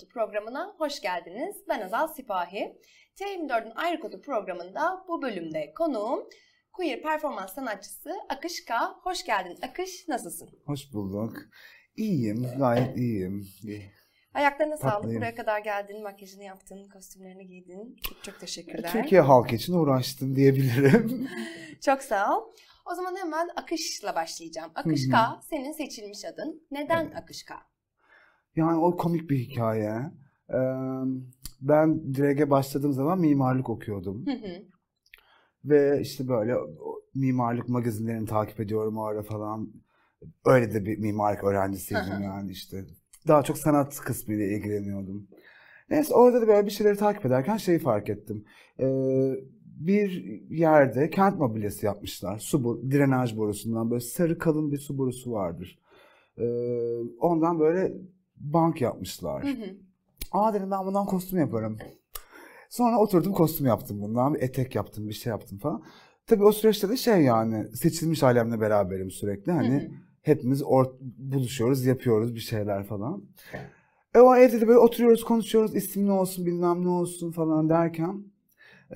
Ayrı Kodu programına hoş geldiniz. Ben Azal Sipahi. T24'ün Ayrı Kodu programında bu bölümde konuğum queer performans sanatçısı Akış K. Hoş geldin Akış, nasılsın? Hoş bulduk. İyiyim, gayet iyiyim. Ayaklarına Tatlıyım. sağlık. Buraya kadar geldin, makyajını yaptın, kostümlerini giydin. Çok, çok teşekkürler. Türkiye halkı için uğraştım diyebilirim. çok sağ ol. O zaman hemen Akış'la başlayacağım. Akış K senin seçilmiş adın. Neden evet. Akış K? Yani o komik bir hikaye. Ee, ben direge başladığım zaman mimarlık okuyordum. Ve işte böyle mimarlık magazinlerini takip ediyorum o ara falan. Öyle de bir mimarlık öğrencisiydim yani işte. Daha çok sanat kısmıyla ilgileniyordum. Neyse orada da böyle bir şeyleri takip ederken şeyi fark ettim. Ee, bir yerde kent mobilyası yapmışlar. Su bu, drenaj borusundan böyle sarı kalın bir su borusu vardır. Ee, ondan böyle bank yapmışlar. Hı hı. Aa dedim ben bundan kostüm yaparım. Sonra oturdum kostüm yaptım bundan. Bir etek yaptım, bir şey yaptım falan. Tabii o süreçte de şey yani seçilmiş alemle beraberim sürekli. Hani hı hı. hepimiz or- buluşuyoruz, yapıyoruz bir şeyler falan. E o evde de böyle oturuyoruz, konuşuyoruz. isim ne olsun, bilmem ne olsun falan derken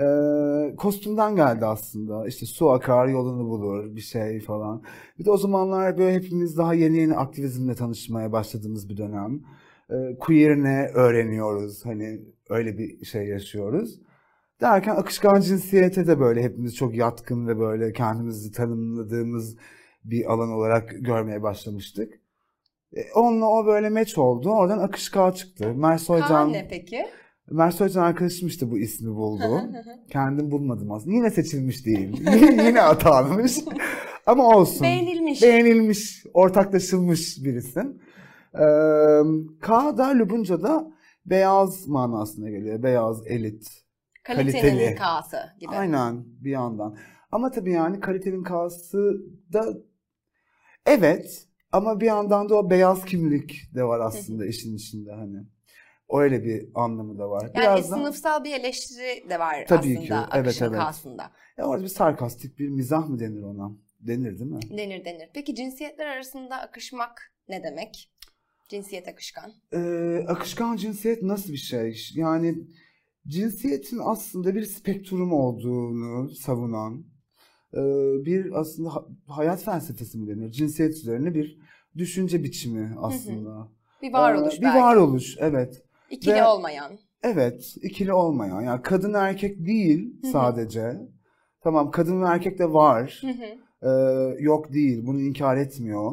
e, kostümden geldi aslında. İşte su akar yolunu bulur bir şey falan. Bir de o zamanlar böyle hepimiz daha yeni yeni aktivizmle tanışmaya başladığımız bir dönem. E, queer ne öğreniyoruz hani öyle bir şey yaşıyoruz. Derken akışkan cinsiyete de böyle hepimiz çok yatkın ve böyle kendimizi tanımladığımız bir alan olarak görmeye başlamıştık. E, onunla o böyle meç oldu. Oradan akışkan çıktı. Mersoy Kaan ne peki? Mersi Hoca arkadaşım işte bu ismi buldu. Kendim bulmadım aslında. Yine seçilmiş değil. Yine atanmış. Ama olsun. Beğenilmiş. Beğenilmiş, ortaklaşılmış bir isim. Ee, K da Lubunca'da beyaz manasına geliyor. Beyaz, elit, Kalitenin kaliteli. K'sı gibi. Aynen bir yandan. Ama tabii yani kalitenin K'sı da evet ama bir yandan da o beyaz kimlik de var aslında işin içinde hani. Öyle bir anlamı da var. Yani Birazdan... sınıfsal bir eleştiri de var Tabii aslında ki. Evet, evet. aslında. Ya orada bir sarkastik bir mizah mı denir ona? Denir değil mi? Denir denir. Peki cinsiyetler arasında akışmak ne demek? Cinsiyet akışkan. Ee, akışkan cinsiyet nasıl bir şey? Yani cinsiyetin aslında bir spektrum olduğunu savunan e, bir aslında hayat felsefesi mi denir? Cinsiyet üzerine bir düşünce biçimi aslında. Bir varoluş ee, Bir varoluş evet. İkili Ve, olmayan. Evet, ikili olmayan. Yani kadın erkek değil sadece. Tamam kadın ve erkek de var. Ee, yok değil, bunu inkar etmiyor.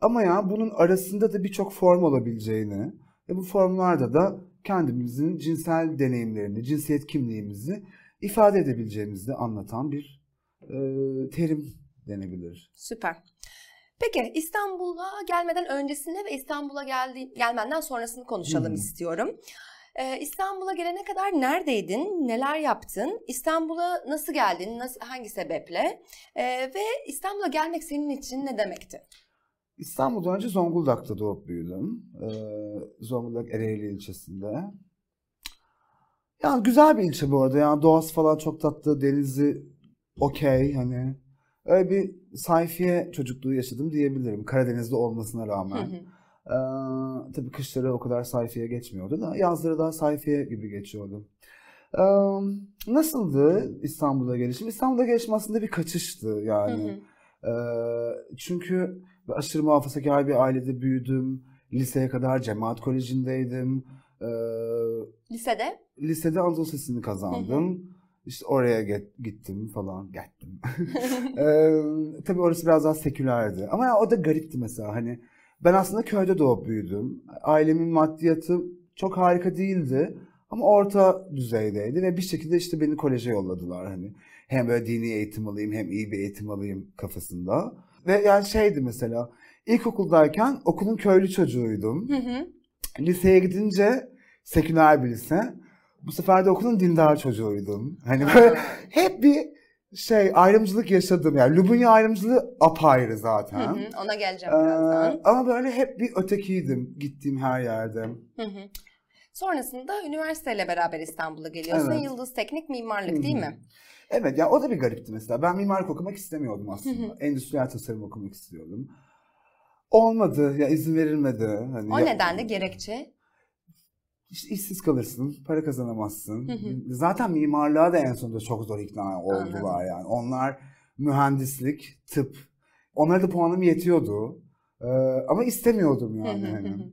Ama ya bunun arasında da birçok form olabileceğini ve bu formlarda da kendimizin cinsel deneyimlerini, cinsiyet kimliğimizi ifade edebileceğimizi anlatan bir e, terim denebilir. Süper. Peki İstanbul'a gelmeden öncesinde ve İstanbul'a geldi, gelmenden sonrasını konuşalım hmm. istiyorum. Ee, İstanbul'a gelene kadar neredeydin? Neler yaptın? İstanbul'a nasıl geldin? Nasıl, hangi sebeple? Ee, ve İstanbul'a gelmek senin için ne demekti? İstanbul'dan önce Zonguldak'ta doğup büyüdüm. Ee, Zonguldak Ereğli ilçesinde. Yani güzel bir ilçe bu arada. Yani doğası falan çok tatlı, denizi okey hani öyle bir sayfiye çocukluğu yaşadım diyebilirim. Karadeniz'de olmasına rağmen. Ee, tabii kışları o kadar sayfiye geçmiyordu da yazları daha sayfiye gibi geçiyordu. Ee, nasıldı İstanbul'a gelişim? İstanbul'a gelişim aslında bir kaçıştı yani. Ee, çünkü aşırı muhafazakar bir ailede büyüdüm. Liseye kadar cemaat kolejindeydim. Ee, lisede? Lisede Anadolu Sesi'ni kazandım. İşte oraya gittim falan. Gittim. ee, tabii orası biraz daha sekülerdi. Ama ya o da garipti mesela. Hani ben aslında köyde doğup büyüdüm. Ailemin maddiyatı çok harika değildi. Ama orta düzeydeydi ve bir şekilde işte beni koleje yolladılar hani. Hem böyle dini eğitim alayım hem iyi bir eğitim alayım kafasında. Ve yani şeydi mesela ilkokuldayken okulun köylü çocuğuydum. Hı hı. Liseye gidince seküler bir lise. Bu sefer de okulun dindar çocuğuydum. Hani böyle hep bir şey ayrımcılık yaşadım. Yani Lubunya ayrımcılığı apayrı zaten. Hı hı, ona geleceğim ee, birazdan. Ama böyle hep bir ötekiydim gittiğim her yerde. Hı hı. Sonrasında üniversiteyle beraber İstanbul'a geliyorsun. Evet. Yıldız Teknik Mimarlık Hı-hı. değil mi? Evet ya o da bir garipti mesela. Ben mimarlık okumak istemiyordum aslında. Hı-hı. Endüstriyel tasarım okumak istiyordum. Olmadı ya izin verilmedi. Hani o ya, nedenle gerekçe? İşte işsiz kalırsın, para kazanamazsın. Zaten mimarlığa da en sonunda çok zor ikna oldular Anladım. yani. Onlar mühendislik, tıp. Onlara da puanım yetiyordu. Ee, ama istemiyordum yani. hani.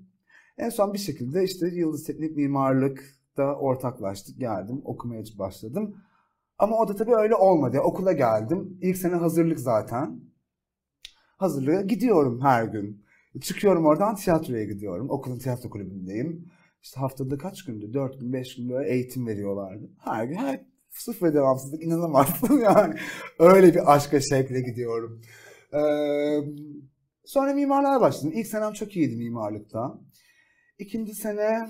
en son bir şekilde işte Yıldız Teknik Mimarlık'ta ortaklaştık. Geldim, okumaya başladım. Ama o da tabii öyle olmadı. Okula geldim. İlk sene hazırlık zaten. Hazırlığa gidiyorum her gün. Çıkıyorum oradan tiyatroya gidiyorum. Okulun tiyatro kulübündeyim. İşte haftada kaç gündü? Dört gün, beş gün böyle eğitim veriyorlardı. Her gün her sıfır ve devamsızlık inanamazsın yani. Öyle bir aşka şekle gidiyorum. Ee, sonra mimarlığa başladım. İlk senem çok iyiydi mimarlıkta. İkinci sene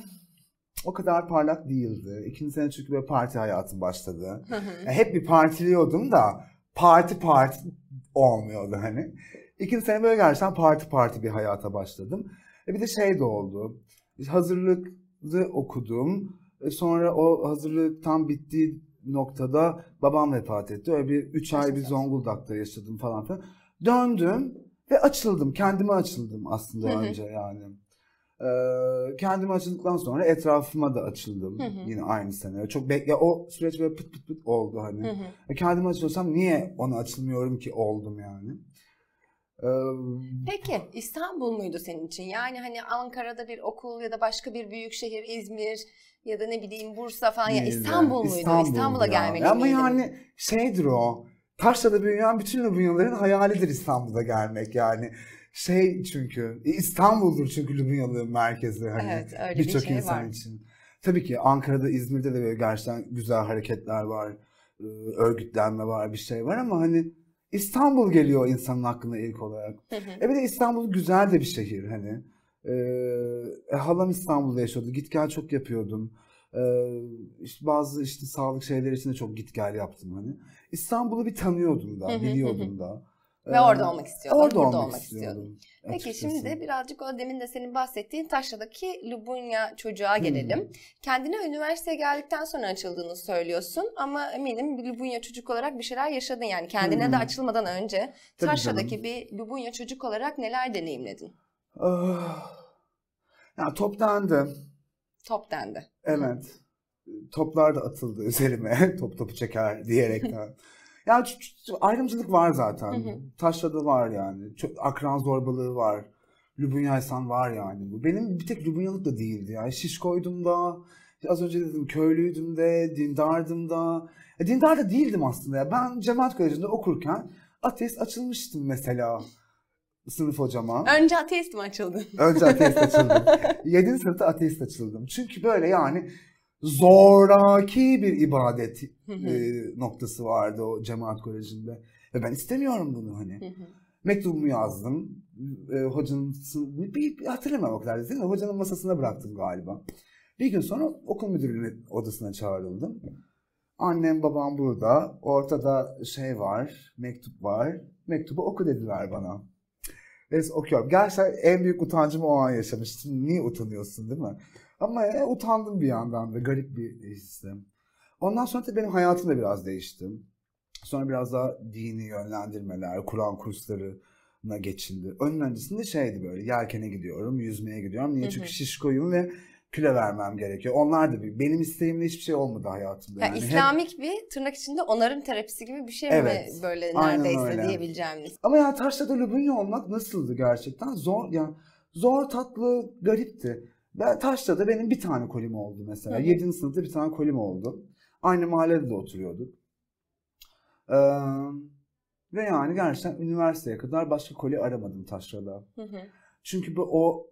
o kadar parlak değildi. İkinci sene çünkü böyle parti hayatım başladı. yani hep bir partiliyordum da parti parti olmuyordu hani. İkinci sene böyle gerçekten parti parti bir hayata başladım. E bir de şey de oldu. Hazırlıklı okudum. E sonra o hazırlık tam bittiği noktada babam vefat etti. Öyle bir üç ay bir Zonguldak'ta yaşadım falan filan. Döndüm ve açıldım. Kendime açıldım aslında önce yani. Ee, kendime açıldıktan sonra etrafıma da açıldım yine aynı sene. Çok bekle o süreç böyle pıt pıt pıt oldu hani. Hı Kendime açılsam niye ona açılmıyorum ki oldum yani. Peki İstanbul muydu senin için? Yani hani Ankara'da bir okul ya da başka bir büyük şehir İzmir ya da ne bileyim Bursa falan ya İstanbul muydu? İstanbul İstanbul'a ya. gelmek Ama miydin? yani şeydir o. Taşra'da büyüyen bütün Lübunyalıların hayalidir İstanbul'a gelmek yani. Şey çünkü İstanbul'dur çünkü Lübunyalı'nın merkezi hani evet, birçok bir şey insan var. için. Tabii ki Ankara'da, İzmir'de de böyle gerçekten güzel hareketler var. Örgütlenme var, bir şey var ama hani İstanbul geliyor insanın aklına ilk olarak. Hı hı. E bir de İstanbul güzel de bir şehir hani. Ee, e, halam İstanbul'da yaşıyordu. Git gel çok yapıyordum. Ee, işte bazı işte sağlık şeyleri için de çok git gel yaptım hani. İstanbul'u bir tanıyordum da, biliyordum da. Ve orada olmak istiyordum. Orada burada olmak, olmak istiyordum. Peki şimdi de birazcık o demin de senin bahsettiğin Taşra'daki Lubunya çocuğa gelelim. Hmm. Kendine üniversiteye geldikten sonra açıldığını söylüyorsun ama eminim Lubunya çocuk olarak bir şeyler yaşadın yani. Kendine hmm. de açılmadan önce Tabii Taşra'daki canım. bir Lubunya çocuk olarak neler deneyimledin? Oh. Ya top dendi. Top dendi. Evet. Toplar da atıldı üzerime. top topu çeker diyerekten. Yani ayrımcılık var zaten. Hı hı. Taşra'da var yani. Çok akran zorbalığı var. Lübunyaysan var yani. Bu benim bir tek Lübunyalık da değildi. Yani Şişkoydum da, az önce dedim köylüydüm de, dindardım da. E, dindar da değildim aslında. Ya. Ben Cemaat Koleji'nde okurken ateist açılmıştım mesela sınıf hocama. Önce ateist mi açıldın? Önce ateist açıldım. Yedinci sınıfta ateist açıldım. Çünkü böyle yani zoraki bir ibadet e, noktası vardı o cemaat kolejinde. Ve ben istemiyorum bunu hani. Mektubumu yazdım. E, hocanın bir, bir hatırlamam o kadar değil mi? Hocanın masasına bıraktım galiba. Bir gün sonra okul müdürlüğü odasına çağrıldım. Annem babam burada. Ortada şey var, mektup var. Mektubu oku dediler bana. Ve okuyorum. Gerçekten en büyük utancımı o an yaşamıştım. Niye utanıyorsun değil mi? Ama e, utandım bir yandan da garip bir hissim. Ondan sonra da benim hayatım da biraz değişti. Sonra biraz daha dini yönlendirmeler, Kur'an kurslarına geçildi. Onun öncesinde şeydi böyle yelkene gidiyorum, yüzmeye gidiyorum. Niye? Çünkü şişkoyum ve kilo vermem gerekiyor. Onlar da bir, benim isteğimle hiçbir şey olmadı hayatımda. Yani, yani İslamik hep... bir tırnak içinde onarım terapisi gibi bir şey evet, mi böyle neredeyse öyle. diyebileceğimiz. Ama yani Taşra'da Lubunya olmak nasıldı gerçekten? Zor yani zor tatlı garipti. Ben Taşra'da benim bir tane kolim oldu mesela. Hı. 7. sınıfta bir tane kolim oldu. Aynı mahallede de oturuyorduk. Ee, ve yani gerçekten üniversiteye kadar başka koli aramadım Taşra'da. Hı hı. Çünkü bu o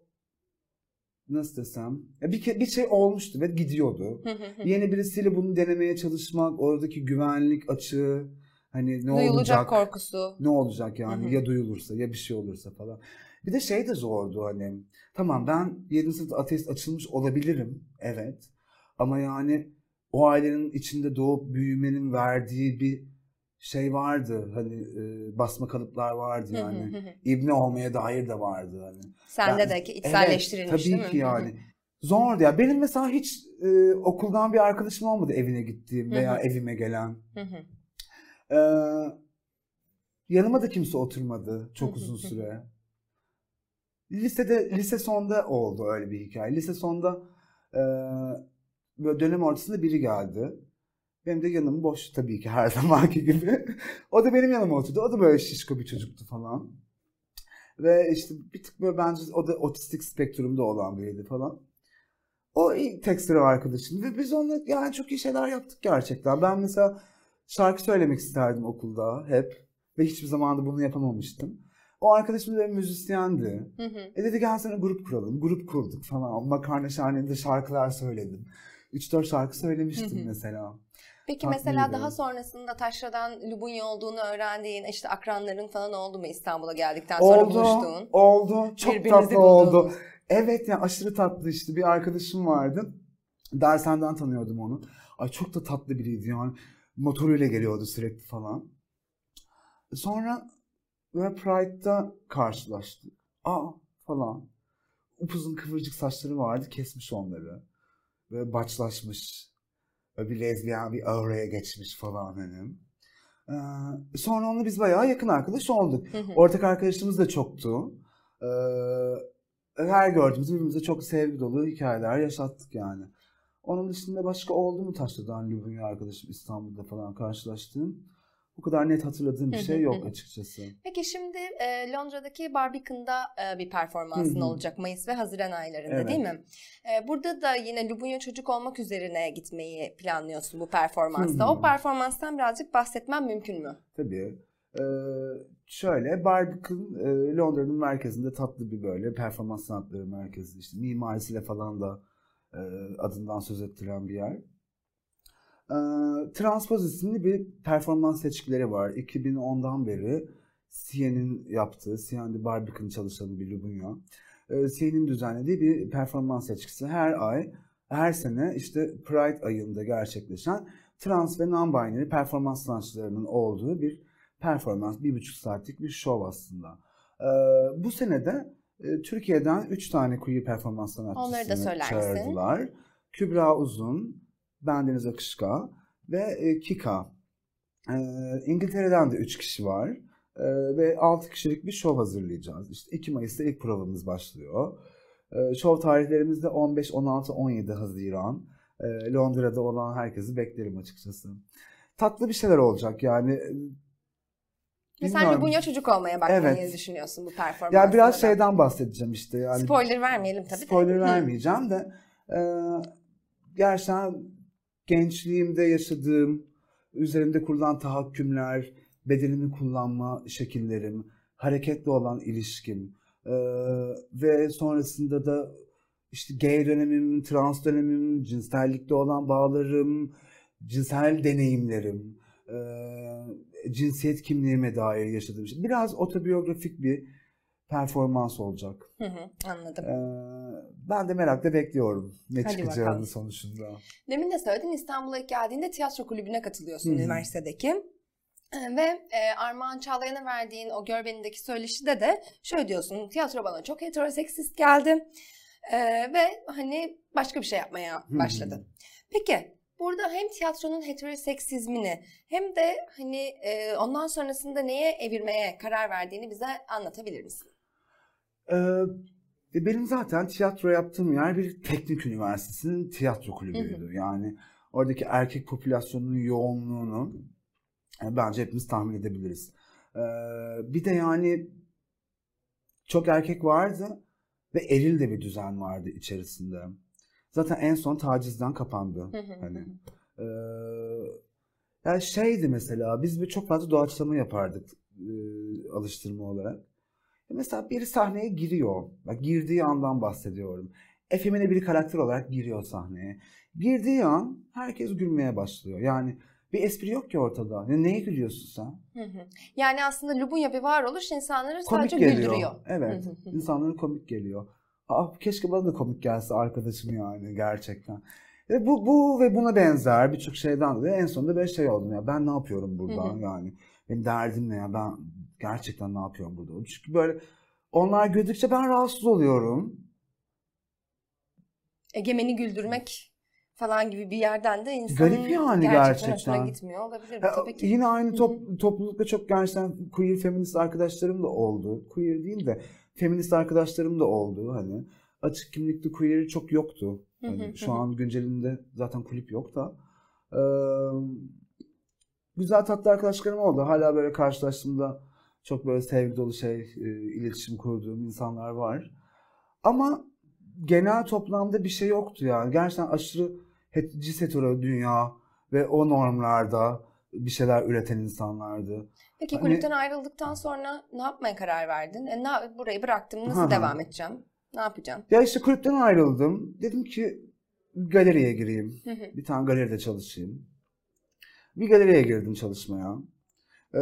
nasıl desem bir bir şey olmuştu ve gidiyordu. Yeni birisiyle bunu denemeye çalışmak, oradaki güvenlik açığı hani ne Duyulacak olacak? korkusu. Ne olacak yani ya duyulursa ya bir şey olursa falan. Bir de şey de zordu hani. Tamam ben 7. sınıfta ateist açılmış olabilirim. Evet. Ama yani o ailenin içinde doğup büyümenin verdiği bir şey vardı. Hani e, basma kalıplar vardı yani. İbne olmaya dair de vardı hani. Sende ben, de içselleştirilmiş evet, tabii değil ki yani. Zordu ya. Benim mesela hiç e, okuldan bir arkadaşım olmadı evine gittiğim veya evime gelen. ee, yanıma da kimse oturmadı çok uzun süre. Lisede, lise sonda oldu öyle bir hikaye. Lise sonda Ee, böyle dönem ortasında biri geldi. Benim de yanım boş tabii ki her zamanki gibi. o da benim yanıma oturdu. O da böyle şişko bir çocuktu falan. Ve işte bir tık böyle bence o da otistik spektrumda olan biriydi falan. O tek sıra arkadaşım ve biz onunla yani çok iyi şeyler yaptık gerçekten. Ben mesela şarkı söylemek isterdim okulda hep ve hiçbir zaman da bunu yapamamıştım. O arkadaşım da müzisyendi. Hı hı. E dedi gel sana grup kuralım. Grup kurduk falan. Makarna şahaninde şarkılar söyledim. 3-4 şarkı söylemiştim hı hı. mesela. Peki Tatlıydı. mesela daha sonrasında Taşra'dan Lubunya olduğunu öğrendiğin işte akranların falan oldu mu İstanbul'a geldikten sonra oldu, buluştuğun? Oldu. Çok tatlı oldu. Evet yani aşırı tatlı işte bir arkadaşım vardı. Dershaneden tanıyordum onu. Ay çok da tatlı biriydi yani. Motoruyla geliyordu sürekli falan. Sonra ve Pride'da karşılaştık. Aa falan. Upuzun kıvırcık saçları vardı kesmiş onları. Böyle başlaşmış. Böyle bir lezbiyen bir auraya geçmiş falan hani. Ee, sonra onunla biz bayağı yakın arkadaş olduk. Ortak arkadaşımız da çoktu. Ee, her gördüğümüz birbirimize çok sevgi dolu hikayeler yaşattık yani. Onun dışında başka oldu mu Taşlı'dan Lübünya arkadaşım İstanbul'da falan karşılaştığım? Bu kadar net hatırladığım bir şey yok açıkçası. Peki şimdi e, Londra'daki Barbican'da e, bir performansın olacak Mayıs ve Haziran aylarında evet. değil mi? E, burada da yine Lubunya çocuk olmak üzerine gitmeyi planlıyorsun bu performansta. O performanstan birazcık bahsetmem mümkün mü? Tabii. Ee, şöyle Barbican e, Londra'nın merkezinde tatlı bir böyle performans sanatları merkezi işte mimarisiyle falan da e, adından söz ettiren bir yer. E, Transpoz isimli bir performans seçkileri var. 2010'dan beri Sien'in yaptığı, Sien'de Barbican çalışanı bir Lubunya. E, Sien'in düzenlediği bir performans seçkisi. Her ay, her sene işte Pride ayında gerçekleşen trans ve non-binary performans sanatçılarının olduğu bir performans, bir buçuk saatlik bir şov aslında. E, bu senede e, Türkiye'den üç tane queer performans sanatçısını çağırdılar. Kübra Uzun, Bendeniz Akışka ve e, Kika. E, İngiltere'den de 3 kişi var e, ve 6 kişilik bir şov hazırlayacağız. İşte 2 Mayıs'ta ilk provamız başlıyor. E, şov tarihlerimiz de 15, 16, 17 Haziran. E, Londra'da olan herkesi beklerim açıkçası. Tatlı bir şeyler olacak yani. Ve sen Lubunya çocuk olmaya bakmayı evet. düşünüyorsun bu performansla. Ya biraz şeyden bahsedeceğim işte. Yani, spoiler vermeyelim tabii Spoiler de. vermeyeceğim de. E, gerçekten gençliğimde yaşadığım, üzerimde kurulan tahakkümler, bedenimi kullanma şekillerim, hareketli olan ilişkim e, ve sonrasında da işte gay dönemim, trans dönemim, cinsellikte olan bağlarım, cinsel deneyimlerim, e, cinsiyet kimliğime dair yaşadığım şey. Biraz otobiyografik bir performans olacak. Hı hı, anladım. Ee, ben de merakla bekliyorum ne Hadi çıkacağını bakalım. sonuçunda. Demin de söyledin İstanbul'a geldiğinde tiyatro kulübüne katılıyorsun hı üniversitedeki. Ee, ve e, Armağan Çağlayan'a verdiğin o Gör Beni'deki söyleşide de şöyle diyorsun. Tiyatro bana çok heteroseksist geldi. Ee, ve hani başka bir şey yapmaya başladın. Peki burada hem tiyatronun heteroseksizmini hem de hani e, ondan sonrasında neye evirmeye karar verdiğini bize anlatabilir misin? Ee, benim zaten tiyatro yaptığım yer bir teknik üniversitesinin tiyatro kulübüydü. Yani oradaki erkek popülasyonunun yoğunluğunu yani bence hepimiz tahmin edebiliriz. Ee, bir de yani çok erkek vardı ve eril de bir düzen vardı içerisinde. Zaten en son tacizden kapandı. hani e, yani şeydi mesela biz bir çok fazla doğaçlama yapardık e, alıştırma olarak. Mesela biri sahneye giriyor. Bak girdiği andan bahsediyorum. Efemine bir karakter olarak giriyor sahneye. Girdiği an herkes gülmeye başlıyor. Yani bir espri yok ki ortada. Ne, neye gülüyorsun sen? Hı hı. Yani aslında Lubunya bir varoluş insanları komik sadece geliyor. güldürüyor. Evet. insanlara komik geliyor. Ah keşke bana da komik gelse arkadaşım yani gerçekten. E bu, bu ve buna benzer birçok şeyden dolayı en sonunda ben şey oldum ya ben ne yapıyorum burada yani. Benim derdim ne ya ben gerçekten ne yapıyorum burada. Çünkü böyle onlar güldükçe ben rahatsız oluyorum. Egemeni güldürmek falan gibi bir yerden de insanın Garip yani gerçekten, gerçekten. gitmiyor olabilir. Ha, Tabii ki. Yine aynı top, toplulukta çok gerçekten queer feminist arkadaşlarım da oldu. Queer değil de feminist arkadaşlarım da oldu hani. açık kimlikli queer çok yoktu. Hani şu an güncelinde zaten kulüp yok da. Ee, güzel tatlı arkadaşlarım oldu. Hala böyle karşılaştığımda çok böyle sevgi dolu şey, e, iletişim kurduğum insanlar var. Ama genel toplamda bir şey yoktu yani. Gerçekten aşırı hetero dünya ve o normlarda bir şeyler üreten insanlardı. Peki hani, kulüpten ayrıldıktan sonra ne yapmaya karar verdin? E, ne, burayı bıraktım, nasıl devam edeceğim? Ne yapacağım? Ya işte kulüpten ayrıldım. Dedim ki galeriye gireyim. Bir tane galeride çalışayım. Bir galeriye girdim çalışmaya. Ee,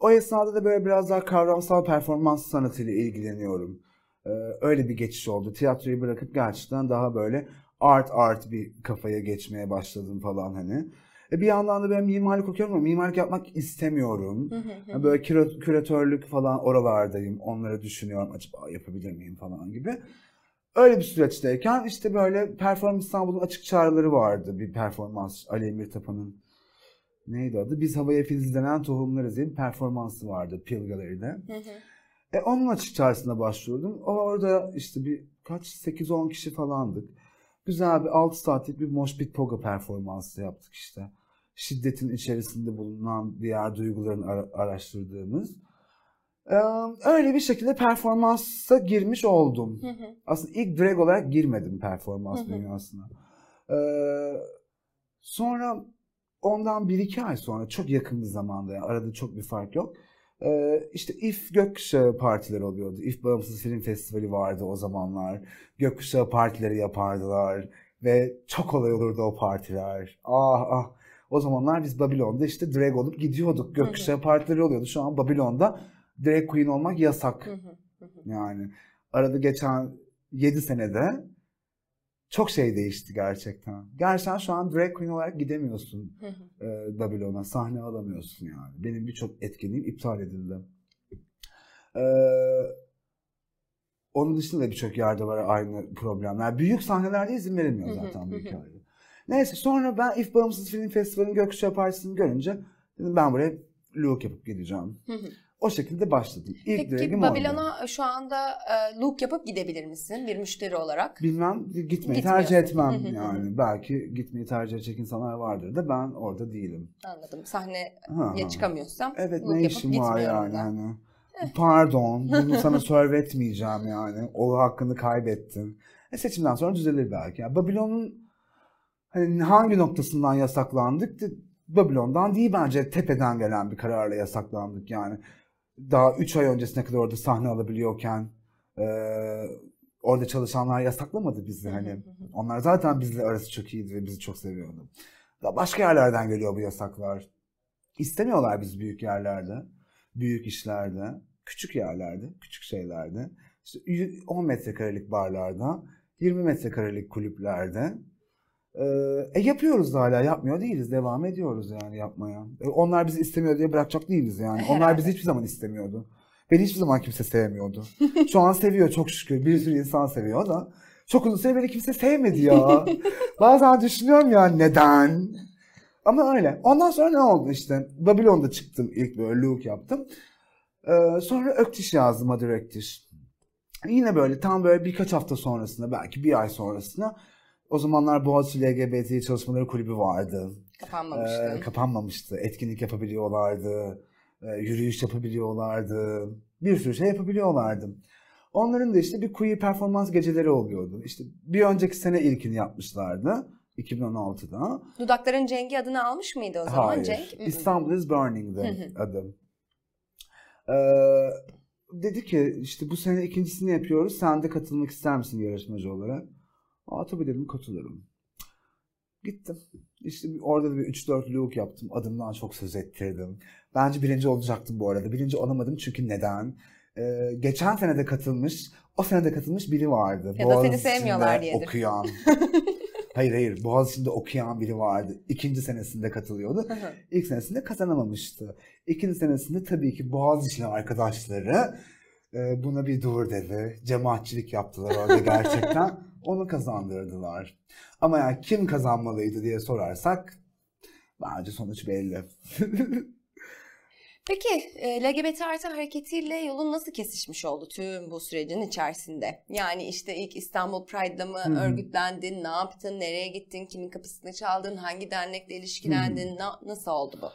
o esnada da böyle biraz daha kavramsal performans sanatıyla ilgileniyorum. Ee, öyle bir geçiş oldu. Tiyatroyu bırakıp gerçekten daha böyle art art bir kafaya geçmeye başladım falan hani. E bir yandan da ben mimarlık okuyorum ama mimarlık yapmak istemiyorum. böyle küratörlük falan oralardayım. Onları düşünüyorum. Acaba yapabilir miyim falan gibi. Öyle bir süreçteyken işte böyle Performans İstanbul'un açık çağrıları vardı. Bir performans Ali Emir Tapan'ın neydi adı? Biz havaya filizlenen tohumlarız diye bir performansı vardı Pil Galeri'de. E, onun açık çağrısına başvurdum. Orada işte bir kaç 8-10 kişi falandık. Güzel bir 6 saatlik bir Mosh Pit Pogo performansı yaptık işte. Şiddetin içerisinde bulunan diğer duyguların ara- araştırdığımız. Ee, öyle bir şekilde performansa girmiş oldum. Hı hı. Aslında ilk drag olarak girmedim performans dünyasına. Ee, sonra ondan bir iki ay sonra çok yakın bir zamanda yani arada çok bir fark yok. Ee, işte İF Gökkuşağı partileri oluyordu. İF Bağımsız Film Festivali vardı o zamanlar. Gökkuşağı partileri yapardılar. Ve çok olay olurdu o partiler. Ah ah. O zamanlar biz Babilon'da işte drag olup gidiyorduk. Gökkuşağı partileri oluyordu. Şu an Babilon'da drag queen olmak yasak. Yani arada geçen 7 senede çok şey değişti gerçekten. Gerçekten şu an drag queen olarak gidemiyorsun e, Babylon'a. Sahne alamıyorsun yani. Benim birçok etkinliğim iptal edildi. Ee, onun dışında da birçok yerde var aynı problemler. Büyük sahnelerde izin verilmiyor zaten büyük yerde. Neyse sonra ben İF Bağımsız Film Festivali'nin Gökkuşağı Partisi'ni görünce dedim ben buraya look yapıp gideceğim. O şekilde başladım. İlk Peki Babilon'a şu anda e, look yapıp gidebilir misin bir müşteri olarak? Bilmem gitmeyi tercih etmem yani. Belki gitmeyi tercih edecek insanlar vardır da ben orada değilim. Anladım. Sahneye ha. çıkamıyorsam Evet ne işim var yani. Hani. Pardon bunu sana serve etmeyeceğim yani. O hakkını kaybettin. E seçimden sonra düzelir belki. Yani Babilon'un hani hangi noktasından yasaklandık? Babilon'dan değil bence tepeden gelen bir kararla yasaklandık yani daha 3 ay öncesine kadar orada sahne alabiliyorken e, orada çalışanlar yasaklamadı bizi hani. Onlar zaten bizle arası çok iyiydi ve bizi çok seviyordu. Daha başka yerlerden geliyor bu yasaklar. İstemiyorlar biz büyük yerlerde, büyük işlerde, küçük yerlerde, küçük şeylerde. İşte 10 metrekarelik barlarda, 20 metrekarelik kulüplerde e, yapıyoruz da hala yapmıyor değiliz. Devam ediyoruz yani yapmaya. E, onlar bizi istemiyor diye bırakacak değiliz yani. Onlar bizi hiçbir zaman istemiyordu. Beni hiçbir zaman kimse sevmiyordu. Şu an seviyor çok şükür. Bir sürü insan seviyor da. Çok uzun süre beni kimse sevmedi ya. Bazen düşünüyorum ya neden? Ama öyle. Ondan sonra ne oldu işte? Babilon'da çıktım ilk böyle look yaptım. Ee, sonra Öktiş yazdım adı Öktiş. Yine böyle tam böyle birkaç hafta sonrasında belki bir ay sonrasında o zamanlar Boğaziçi LGBT çalışmaları kulübü vardı. Kapanmamıştı. Ee, kapanmamıştı. Etkinlik yapabiliyorlardı. E, yürüyüş yapabiliyorlardı. Bir sürü şey yapabiliyorlardı. Onların da işte bir queer performans geceleri oluyordu. İşte bir önceki sene ilkini yapmışlardı. 2016'da. Dudakların Cengi adını almış mıydı o zaman Hayır. Cenk? İstanbul is Burning'di adım. Ee, dedi ki işte bu sene ikincisini yapıyoruz. Sen de katılmak ister misin yarışmacı olarak? Aa tabii dedim katılırım. Gittim. İşte orada da bir 3-4 look yaptım. Adımdan çok söz ettirdim. Bence birinci olacaktım bu arada. Birinci olamadım çünkü neden? Ee, geçen sene de katılmış, o sene de katılmış biri vardı. Ya da seni sevmiyorlar diyedir. okuyan. hayır hayır Boğaziçi'nde okuyan biri vardı. İkinci senesinde katılıyordu. İlk senesinde kazanamamıştı. İkinci senesinde tabii ki Boğaziçi'li arkadaşları e, buna bir dur dedi. Cemaatçilik yaptılar orada gerçekten. Onu kazandırdılar. Ama yani kim kazanmalıydı diye sorarsak bence sonuç belli. Peki e, LGBT artı hareketiyle yolun nasıl kesişmiş oldu tüm bu sürecin içerisinde? Yani işte ilk İstanbul Pride'da mı hı. örgütlendin, ne yaptın, nereye gittin, kimin kapısını çaldın, hangi dernekle ilişkilendin, na- nasıl oldu bu?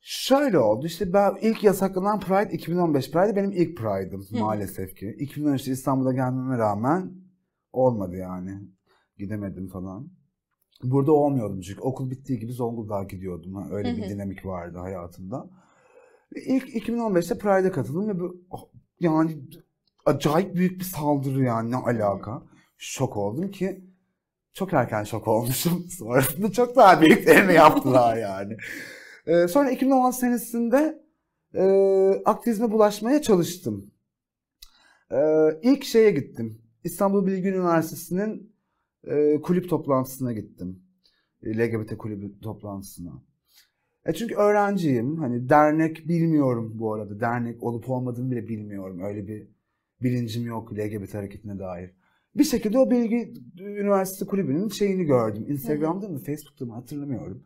Şöyle oldu işte ben ilk yasaklanan Pride 2015 Pride benim ilk Pride'ım maalesef ki. 2013'te İstanbul'a gelmeme rağmen olmadı yani. Gidemedim falan. Burada olmuyordum çünkü okul bittiği gibi Zonguldak'a gidiyordum. Ha, Öyle bir dinamik vardı hayatımda. İlk 2015'te Pride'e katıldım ve bu, oh, yani acayip büyük bir saldırı yani ne alaka. Şok oldum ki çok erken şok olmuşum. Sonrasında çok daha büyüklerini yaptılar yani. Ee, sonra 2016 senesinde e, aktivizme bulaşmaya çalıştım. Ee, ilk şeye gittim. İstanbul Bilgi Üniversitesi'nin e, kulüp toplantısına gittim. E, LGBT kulübü toplantısına. E çünkü öğrenciyim. Hani dernek bilmiyorum bu arada. Dernek olup olmadığını bile bilmiyorum. Öyle bir bilincim yok LGBT hareketine dair. Bir şekilde o Bilgi Üniversitesi kulübünün şeyini gördüm. Instagram'da mı Facebook'ta mı hatırlamıyorum.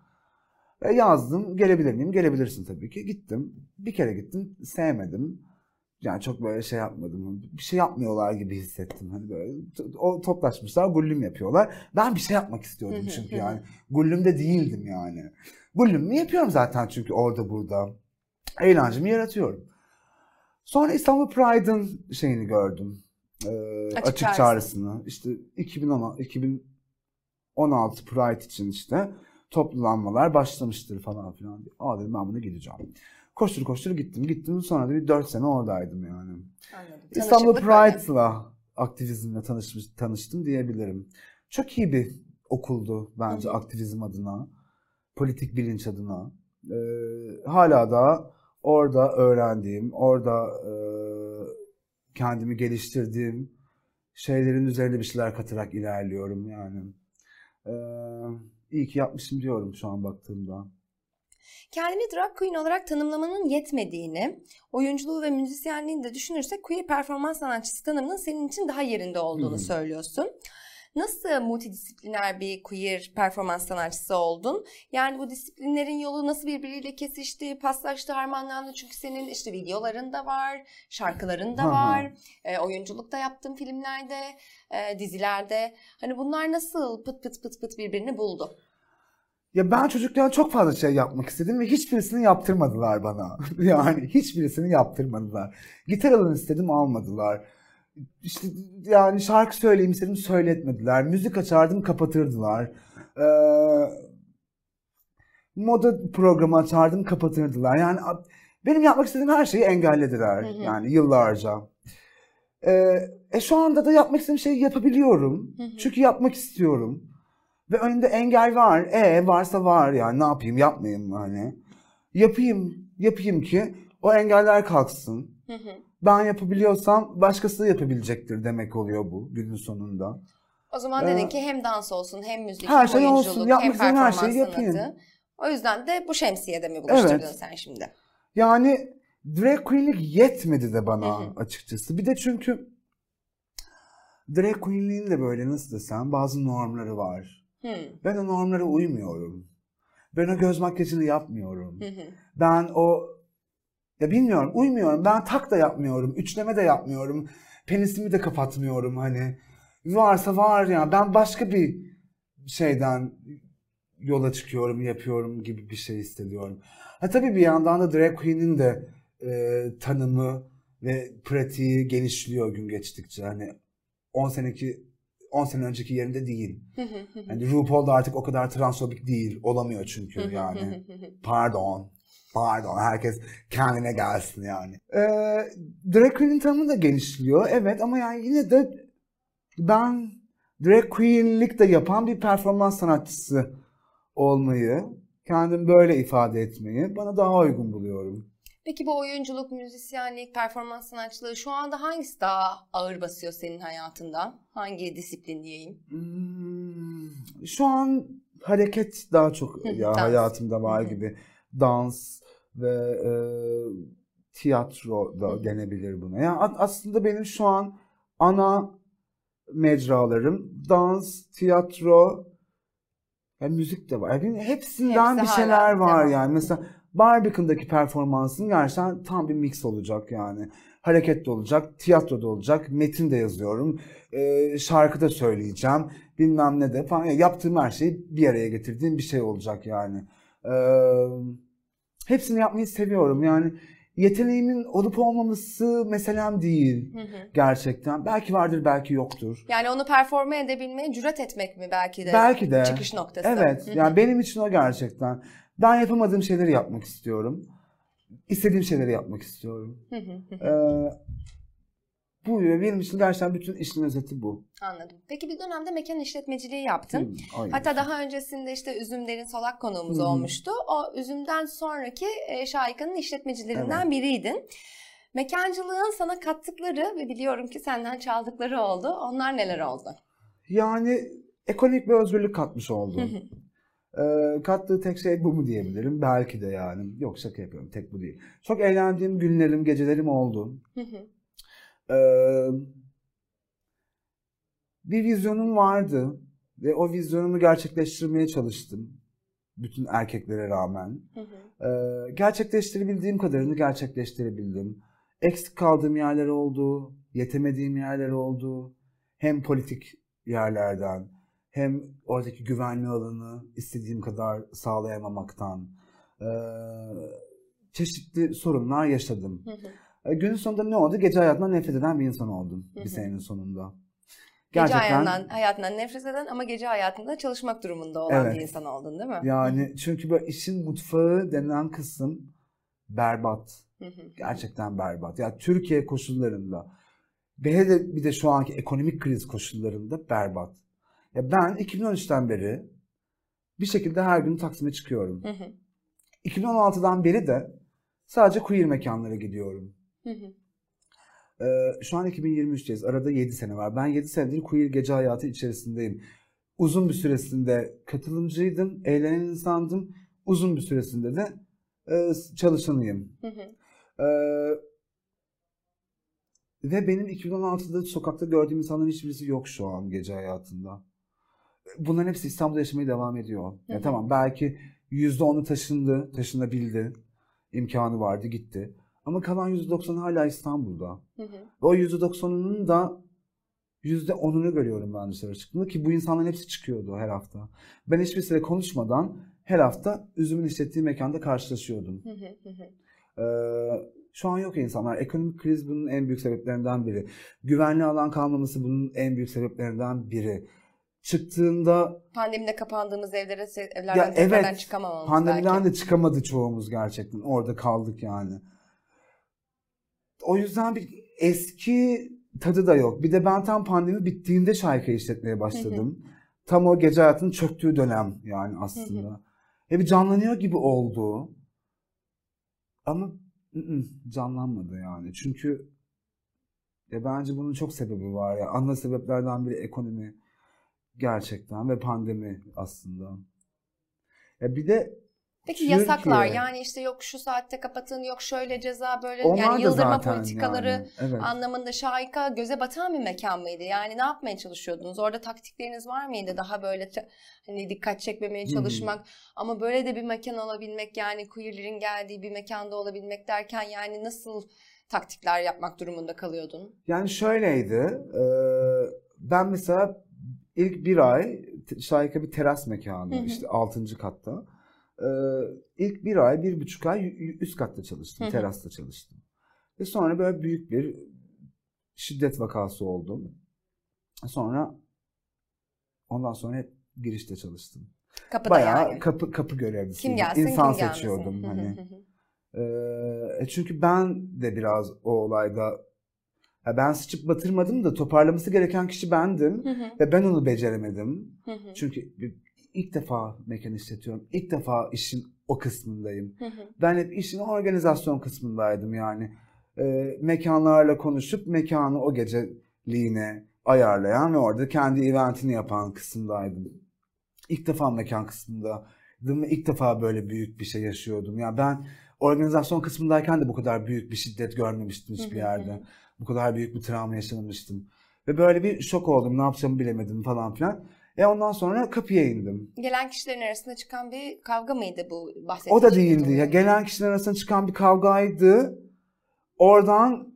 E, yazdım. Gelebilir miyim? Gelebilirsin tabii ki. Gittim. Bir kere gittim. Sevmedim. Yani çok böyle şey yapmadım. Bir şey yapmıyorlar gibi hissettim. Hani böyle o toplaşmışlar, gullüm yapıyorlar. Ben bir şey yapmak istiyordum çünkü yani. Gullümde değildim yani. Gullümü yapıyorum zaten çünkü orada burada. Eğlencemi yaratıyorum. Sonra İstanbul Pride'ın şeyini gördüm. Ee, Açık açık, çağrısı. çağrısını. İşte 2010, 2016 Pride için işte toplanmalar başlamıştır falan filan. Aa dedim ben buna gideceğim. Koştur koştur gittim. Gittim sonra da bir 4 sene oradaydım yani. Anladım. İstanbul. Pride'la aktivizmle tanışmış, tanıştım diyebilirim. Çok iyi bir okuldu bence hı. aktivizm adına, politik bilinç adına. Ee, hala da orada öğrendiğim, orada e, kendimi geliştirdiğim şeylerin üzerine bir şeyler katarak ilerliyorum yani. Ee, iyi ki yapmışım diyorum şu an baktığımda. Kendini drag queen olarak tanımlamanın yetmediğini, oyunculuğu ve müzisyenliğini de düşünürsek queer performans sanatçısı tanımının senin için daha yerinde olduğunu hı. söylüyorsun. Nasıl multidisipliner bir queer performans sanatçısı oldun? Yani bu disiplinlerin yolu nasıl birbiriyle kesişti, paslaştı, harmanlandı? Çünkü senin işte videoların da var, şarkıların da var, e, oyunculuk da yaptın filmlerde, e, dizilerde. Hani bunlar nasıl pıt pıt pıt pıt birbirini buldu? Ya ben çocukken çok fazla şey yapmak istedim ve hiçbirisini yaptırmadılar bana. Yani hiçbirisini yaptırmadılar. Gitar alın istedim almadılar. İşte yani şarkı söyleyeyim istedim söyletmediler. Müzik açardım kapatırdılar. Ee, moda programı açardım kapatırdılar. Yani benim yapmak istediğim her şeyi engellediler. Hı hı. Yani yıllarca. Ee, e şu anda da yapmak istediğim şeyi yapabiliyorum. Hı hı. Çünkü yapmak istiyorum. Ve önümde engel var. E varsa var yani ne yapayım yapmayayım hani. Yapayım, yapayım ki o engeller kalksın. Hı hı. Ben yapabiliyorsam başkası da yapabilecektir demek oluyor bu günün sonunda. O zaman Ee, dedin ki hem dans olsun hem müzik her şey olsun, oyunculuk yapmak hem her şeyi sanatı. yapayım. O yüzden de bu şemsiyede mi buluşturdun Evet. sen şimdi? Yani drag queen'lik yetmedi de bana Hı hı. açıkçası. Bir de çünkü drag queen'liğin de böyle nasıl desem bazı normları var. Hı, Ben o normlara uymuyorum. Ben o göz makyajını yapmıyorum. Ben o ya bilmiyorum uymuyorum. Ben tak da yapmıyorum. Üçleme de yapmıyorum. Penisimi de kapatmıyorum hani. Varsa var ya. Ben başka bir şeyden yola çıkıyorum, yapıyorum gibi bir şey hissediyorum. Ha tabii bir yandan da drag queen'in de e, tanımı ve pratiği genişliyor gün geçtikçe. Hani 10 seneki 10 sene önceki yerinde değil. Hani RuPaul da artık o kadar transfobik değil. Olamıyor çünkü yani. Pardon. Pardon. Herkes kendine gelsin yani. Ee, drag queen'in tanımı da genişliyor. Evet ama yani yine de ben drag queen'lik de yapan bir performans sanatçısı olmayı, kendimi böyle ifade etmeyi bana daha uygun buluyorum. Peki bu oyunculuk, müzisyenlik, performans sanatçılığı şu anda hangisi daha ağır basıyor senin hayatında? Hangi disiplin diyeyim? Hmm, şu an hareket daha çok ya hayatımda var gibi. Dans ve e, tiyatro da denebilir buna. Yani aslında benim şu an ana mecralarım dans, tiyatro, yani müzik de var. Yani hepsinden Hepsi bir şeyler var yani. Mesela Barbican'daki performansım gerçekten tam bir mix olacak yani. Hareket de olacak, tiyatro da olacak, metin de yazıyorum, e, şarkı da söyleyeceğim, bilmem ne de falan. Yani yaptığım her şeyi bir araya getirdiğim bir şey olacak yani. E, hepsini yapmayı seviyorum yani. Yeteneğimin olup olmaması meselem değil Hı hı. gerçekten. Belki vardır, belki yoktur. Yani onu performe edebilmeye cüret etmek mi belki de Belki de. çıkış noktası? Evet. Hı hı. Yani benim için o gerçekten. Ben yapamadığım şeyleri yapmak istiyorum. İstediğim şeyleri yapmak istiyorum. Ee, bu benim için gerçekten bütün işin özeti bu. Anladım. Peki bir dönemde mekan işletmeciliği yaptın. Ay. Hatta daha öncesinde işte Üzümlerin Solak konuğumuz hı. olmuştu. O Üzüm'den sonraki e, Şahika'nın işletmecilerinden biriydin. Mekancılığın sana kattıkları ve biliyorum ki senden çaldıkları oldu. Onlar neler oldu? Yani ekonomik bir özgürlük katmış oldu. Ee, kattığı tek şey bu mu diyebilirim. Belki de yani. Yok şaka yapıyorum. Tek bu değil. Çok eğlendiğim günlerim, gecelerim oldu. Ee, bir vizyonum vardı ve o vizyonumu gerçekleştirmeye çalıştım. Bütün erkeklere rağmen. Ee, gerçekleştirebildiğim kadarını gerçekleştirebildim. Eksik kaldığım yerler oldu, yetemediğim yerler oldu. Hem politik yerlerden, hem oradaki güvenli alanı istediğim kadar sağlayamamaktan. Ee, çeşitli sorunlar yaşadım. Hı hı. E, Günün sonunda ne oldu? Gece hayatından nefret eden bir insan oldum Hı hı. bir senenin sonunda. Gece hayatından, hayatından nefret eden ama gece hayatında çalışmak durumunda olan Evet. bir insan oldun değil mi? yani çünkü böyle işin mutfağı denilen kısım berbat. Hı hı. Gerçekten berbat. Yani Türkiye koşullarında ve de bir de şu anki ekonomik kriz koşullarında berbat. Ya ben 2013'ten beri bir şekilde her gün Taksim'e çıkıyorum. Hı hı. 2016'dan beri de sadece queer mekanlara gidiyorum. Hı hı. Ee, şu an 2023'teyiz. Arada 7 sene var. Ben 7 senedir queer gece hayatı içerisindeyim. Uzun bir süresinde katılımcıydım, eğlenen insandım. Uzun bir süresinde de e, çalışanıyım. Hı hı. Ee, ve benim 2016'da sokakta gördüğüm insanların hiçbirisi yok şu an gece hayatında. Bunların hepsi İstanbul'da yaşamaya devam ediyor. Ya hı. tamam belki %10'u taşındı, taşınabildi. imkanı vardı, gitti. Ama kalan %90'ı hala İstanbul'da. Hı hı. Ve o %90'ının da %10'unu görüyorum ben dışarı çıktığımda ki bu insanların hepsi çıkıyordu her hafta. Ben hiçbirisiyle konuşmadan her hafta üzümün işlettiği mekanda karşılaşıyordum. Hı hı. Hı hı. Ee, şu an yok insanlar. Ekonomik kriz bunun en büyük sebeplerinden biri. Güvenli alan kalmaması bunun en büyük sebeplerinden biri. Çıktığında Pandemide kapandığımız evlere, evlerden Ya evet, çıkamamamız pandemiden belki. de çıkamadı çoğumuz gerçekten. Orada kaldık yani. O yüzden bir eski tadı da yok. Bir de ben tam pandemi bittiğinde şarkı işletmeye başladım. Tam o gece hayatının çöktüğü dönem yani aslında. Ve bir canlanıyor gibi oldu. Ama ı-ı, canlanmadı yani. Çünkü ya bence bunun çok sebebi var ya. Ana sebeplerden biri ekonomi gerçekten ve pandemi aslında. Ya bir de Peki Türkiye- yasaklar yani işte yok şu saatte kapatın yok şöyle ceza böyle onlar yani yıldırma politikaları yani, evet. anlamında şahika göze batan bir mekan mıydı? Yani ne yapmaya çalışıyordunuz? Orada taktikleriniz var mıydı? Daha böyle hani dikkat çekmemeye çalışmak ama böyle de bir mekan olabilmek yani queerlerin geldiği bir mekanda olabilmek derken yani nasıl taktikler yapmak durumunda kalıyordun? Yani şöyleydi. e, ben mesela ilk bir ay Şahika bir teras mekanı Hı hı. işte 6. katta. E, ilk bir ay, bir buçuk ay üst katta çalıştım. Hı hı. Terasta çalıştım. Ve sonra böyle büyük bir şiddet vakası oldu. Sonra ondan sonra hep girişte çalıştım. Kapıda Bayağı yani. kapı kapı görevlisiydim. Kim gelsin İnsan kim gelmesin. seçiyordum hı hani. hı hı. Ee, çünkü ben de biraz o olayda ben sıçıp batırmadım da toparlaması gereken kişi bendim Hı hı ve ben onu beceremedim. hı hı. Çünkü ilk defa mekan işletiyorum. İlk defa işin o kısmındayım. Hı hı. Ben hep işin organizasyon kısmındaydım yani. Ee, mekanlarla konuşup mekanı o geceliğine ayarlayan ve orada kendi eventini yapan kısımdaydım. İlk defa mekan kısmındaydım ve ilk defa böyle büyük bir şey yaşıyordum. Yani ben organizasyon kısmındayken de bu kadar büyük bir şiddet görmemiştim hiçbir yerde. Bu kadar büyük bir travma yaşamamıştım. Ve böyle bir şok oldum. Ne yapacağımı bilemedim falan filan. E ondan sonra kapıya indim. Gelen kişilerin arasında çıkan bir kavga mıydı bu bahsettiğin? O da değildi. Ya gelen kişilerin arasında çıkan bir kavgaydı. Oradan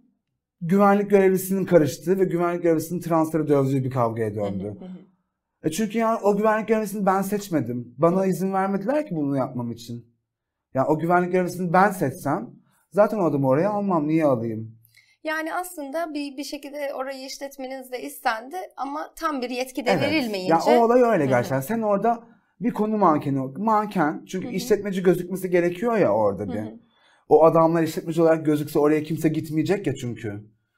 güvenlik görevlisinin karıştığı ve güvenlik görevlisinin transferi dövdüğü bir kavgaya döndü. e çünkü yani o güvenlik görevlisini ben seçmedim. Bana izin vermediler ki bunu yapmam için. Yani o güvenlik görevlisini ben seçsem zaten o adamı oraya almam. Niye alayım? Yani aslında bir bir şekilde orayı işletmeniz de istendi ama tam bir yetki de Evet. verilmeyince. Ya o olay öyle gerçekten. Sen orada bir konu mankeni, manken çünkü Hı hı. işletmeci gözükmesi gerekiyor ya orada bir. hı, O adamlar işletmeci olarak gözükse oraya kimse gitmeyecek ya çünkü.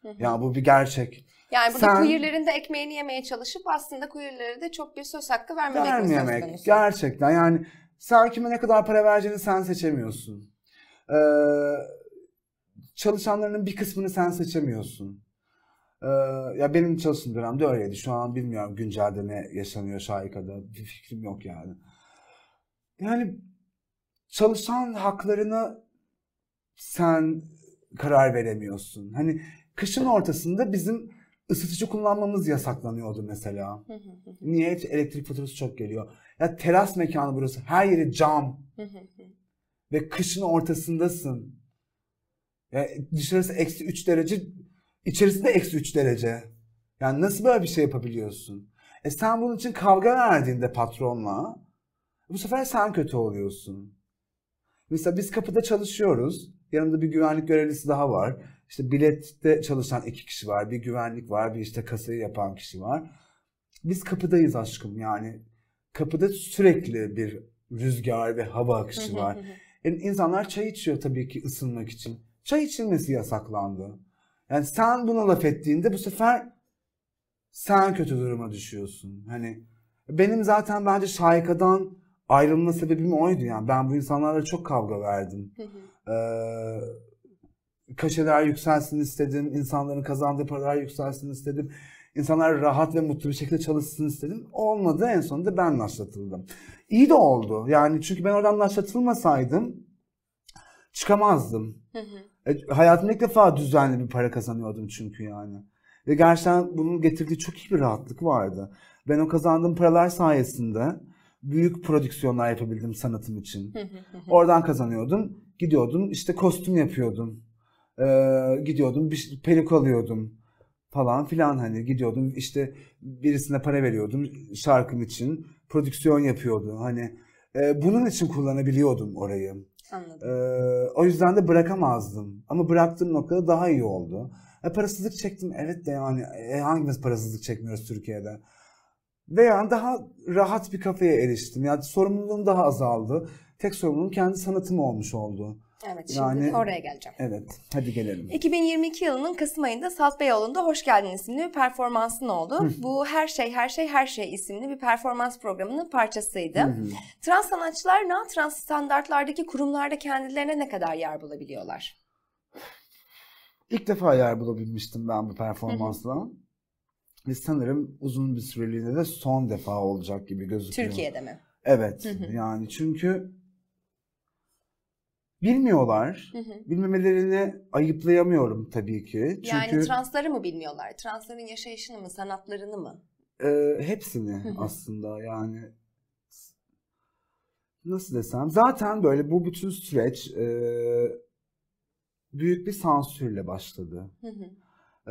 hı hı. Ya bu bir gerçek. yani burada sen- kuyulerin de ekmeğini yemeye çalışıp aslında kuyulara da çok bir söz hakkı vermemek söz Vermemek. konusu? Gerçekten yani sen kime ne kadar para vereceğini sen seçemiyorsun. Ee, çalışanlarının bir kısmını sen seçemiyorsun. Ee, ya benim çalıştığım dönemde öyleydi. Şu an bilmiyorum güncelde ne yaşanıyor Şahika'da. Bir fikrim yok yani. Yani çalışan haklarını sen karar veremiyorsun. Hani kışın ortasında bizim ısıtıcı kullanmamız yasaklanıyordu mesela. Niye? Elektrik faturası çok geliyor. Ya teras mekanı burası. Her yeri cam. Ve kışın ortasındasın. Ya dışarısı eksi 3 derece. içerisi de eksi 3 derece. Yani nasıl böyle bir şey yapabiliyorsun? E sen bunun için kavga verdiğinde patronla bu sefer sen kötü oluyorsun. Mesela biz kapıda çalışıyoruz. Yanımda bir güvenlik görevlisi daha var. İşte bilette çalışan iki kişi var. Bir güvenlik var. Bir işte kasayı yapan kişi var. Biz kapıdayız aşkım yani. Kapıda sürekli bir rüzgar ve hava akışı var. Yani insanlar çay içiyor tabii ki ısınmak için. Çay içilmesi yasaklandı. Yani sen buna laf ettiğinde bu sefer sen kötü duruma düşüyorsun. Hani benim zaten bence Şahika'dan ayrılma sebebim oydu yani. Ben bu insanlarla çok kavga verdim. Ee, kaşeler yükselsin istedim. insanların kazandığı paralar yükselsin istedim. İnsanlar rahat ve mutlu bir şekilde çalışsın istedim. Olmadı. En sonunda ben naşlatıldım. İyi de oldu. Yani çünkü ben oradan naşlatılmasaydım çıkamazdım. Hı hı. E, hayatımda ilk defa düzenli bir para kazanıyordum çünkü yani. Ve gerçekten bunun getirdiği çok iyi bir rahatlık vardı. Ben o kazandığım paralar sayesinde büyük prodüksiyonlar yapabildim sanatım için. Hı hı hı hı. Oradan kazanıyordum. Gidiyordum işte kostüm yapıyordum. Ee, gidiyordum bir perik alıyordum falan filan hani gidiyordum işte birisine para veriyordum şarkım için prodüksiyon yapıyordu hani e, bunun için kullanabiliyordum orayı. Anladım. Ee, o yüzden de bırakamazdım. Ama bıraktığım noktada daha iyi oldu. E, parasızlık çektim evet de yani e, hangimiz parasızlık çekmiyoruz Türkiye'de? Ve yani daha rahat bir kafeye eriştim. Yani sorumluluğum daha azaldı. Tek sorumluluğum kendi sanatım olmuş oldu. Evet şimdi yani- oraya geleceğim. Evet, hadi gelelim. 2022 yılının Kasım ayında Salt Beyoğlu'nda Hoş Geldin isimli bir performansın oldu. Bu Her Şey Her Şey Her Şey isimli bir performans programının parçasıydı. Hı. Trans sanatçılar non-trans standartlardaki kurumlarda kendilerine ne kadar yer bulabiliyorlar? İlk defa yer bulabilmiştim ben bu performansla. Ve sanırım uzun bir süreliğine de son defa olacak gibi gözüküyor. Türkiye'de mi? Evet. Hı hı. Yani çünkü bilmiyorlar. Hı hı. Bilmemelerini ayıplayamıyorum tabii ki. Çünkü Yani transları mı bilmiyorlar? Transların yaşayışını mı, sanatlarını mı? e, hepsini Hı hı. aslında yani nasıl desem zaten böyle bu bütün süreç e, büyük bir sansürle başladı. Hı hı.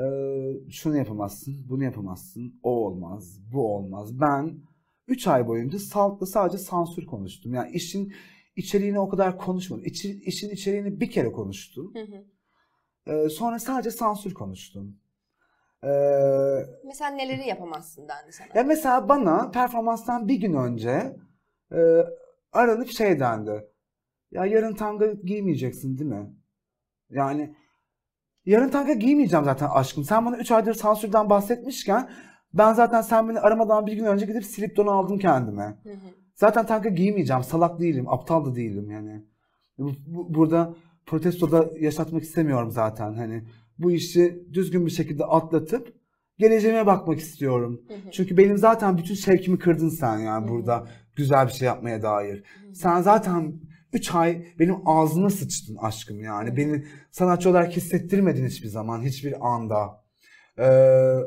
Ee, şunu yapamazsın, bunu yapamazsın, o olmaz, bu olmaz. Ben 3 ay boyunca Salt'la sadece sansür konuştum. Yani işin içeriğini o kadar konuşmadım. İçi, işin içeriğini bir kere konuştum. Hı hı. Ee, sonra sadece sansür konuştum. Ee, Mesela neleri yapamazsın dendi sana? ya mesela bana performanstan bir gün önce e, aranıp şey dendi. Ya yarın tanga giymeyeceksin değil mi? Yani yarın tanga giymeyeceğim zaten aşkım. Sen bana 3 aydır sansürden bahsetmişken ben zaten sen beni aramadan bir gün önce gidip silip donu aldım kendime. Hı hı. Zaten tanga giymeyeceğim. Salak değilim. Aptal da değilim yani. Bu, bu- burada protestoda yaşatmak istemiyorum zaten. Hani bu işi düzgün bir şekilde atlatıp geleceğime bakmak istiyorum. Hı hı. Çünkü benim zaten bütün şevkimi kırdın sen yani Hı hı. burada güzel bir şey yapmaya dair. Hı hı. Sen zaten 3 ay benim ağzıma sıçtın aşkım yani. Hı hı. Beni sanatçı olarak hissettirmedin hiçbir zaman, hiçbir anda. Ee,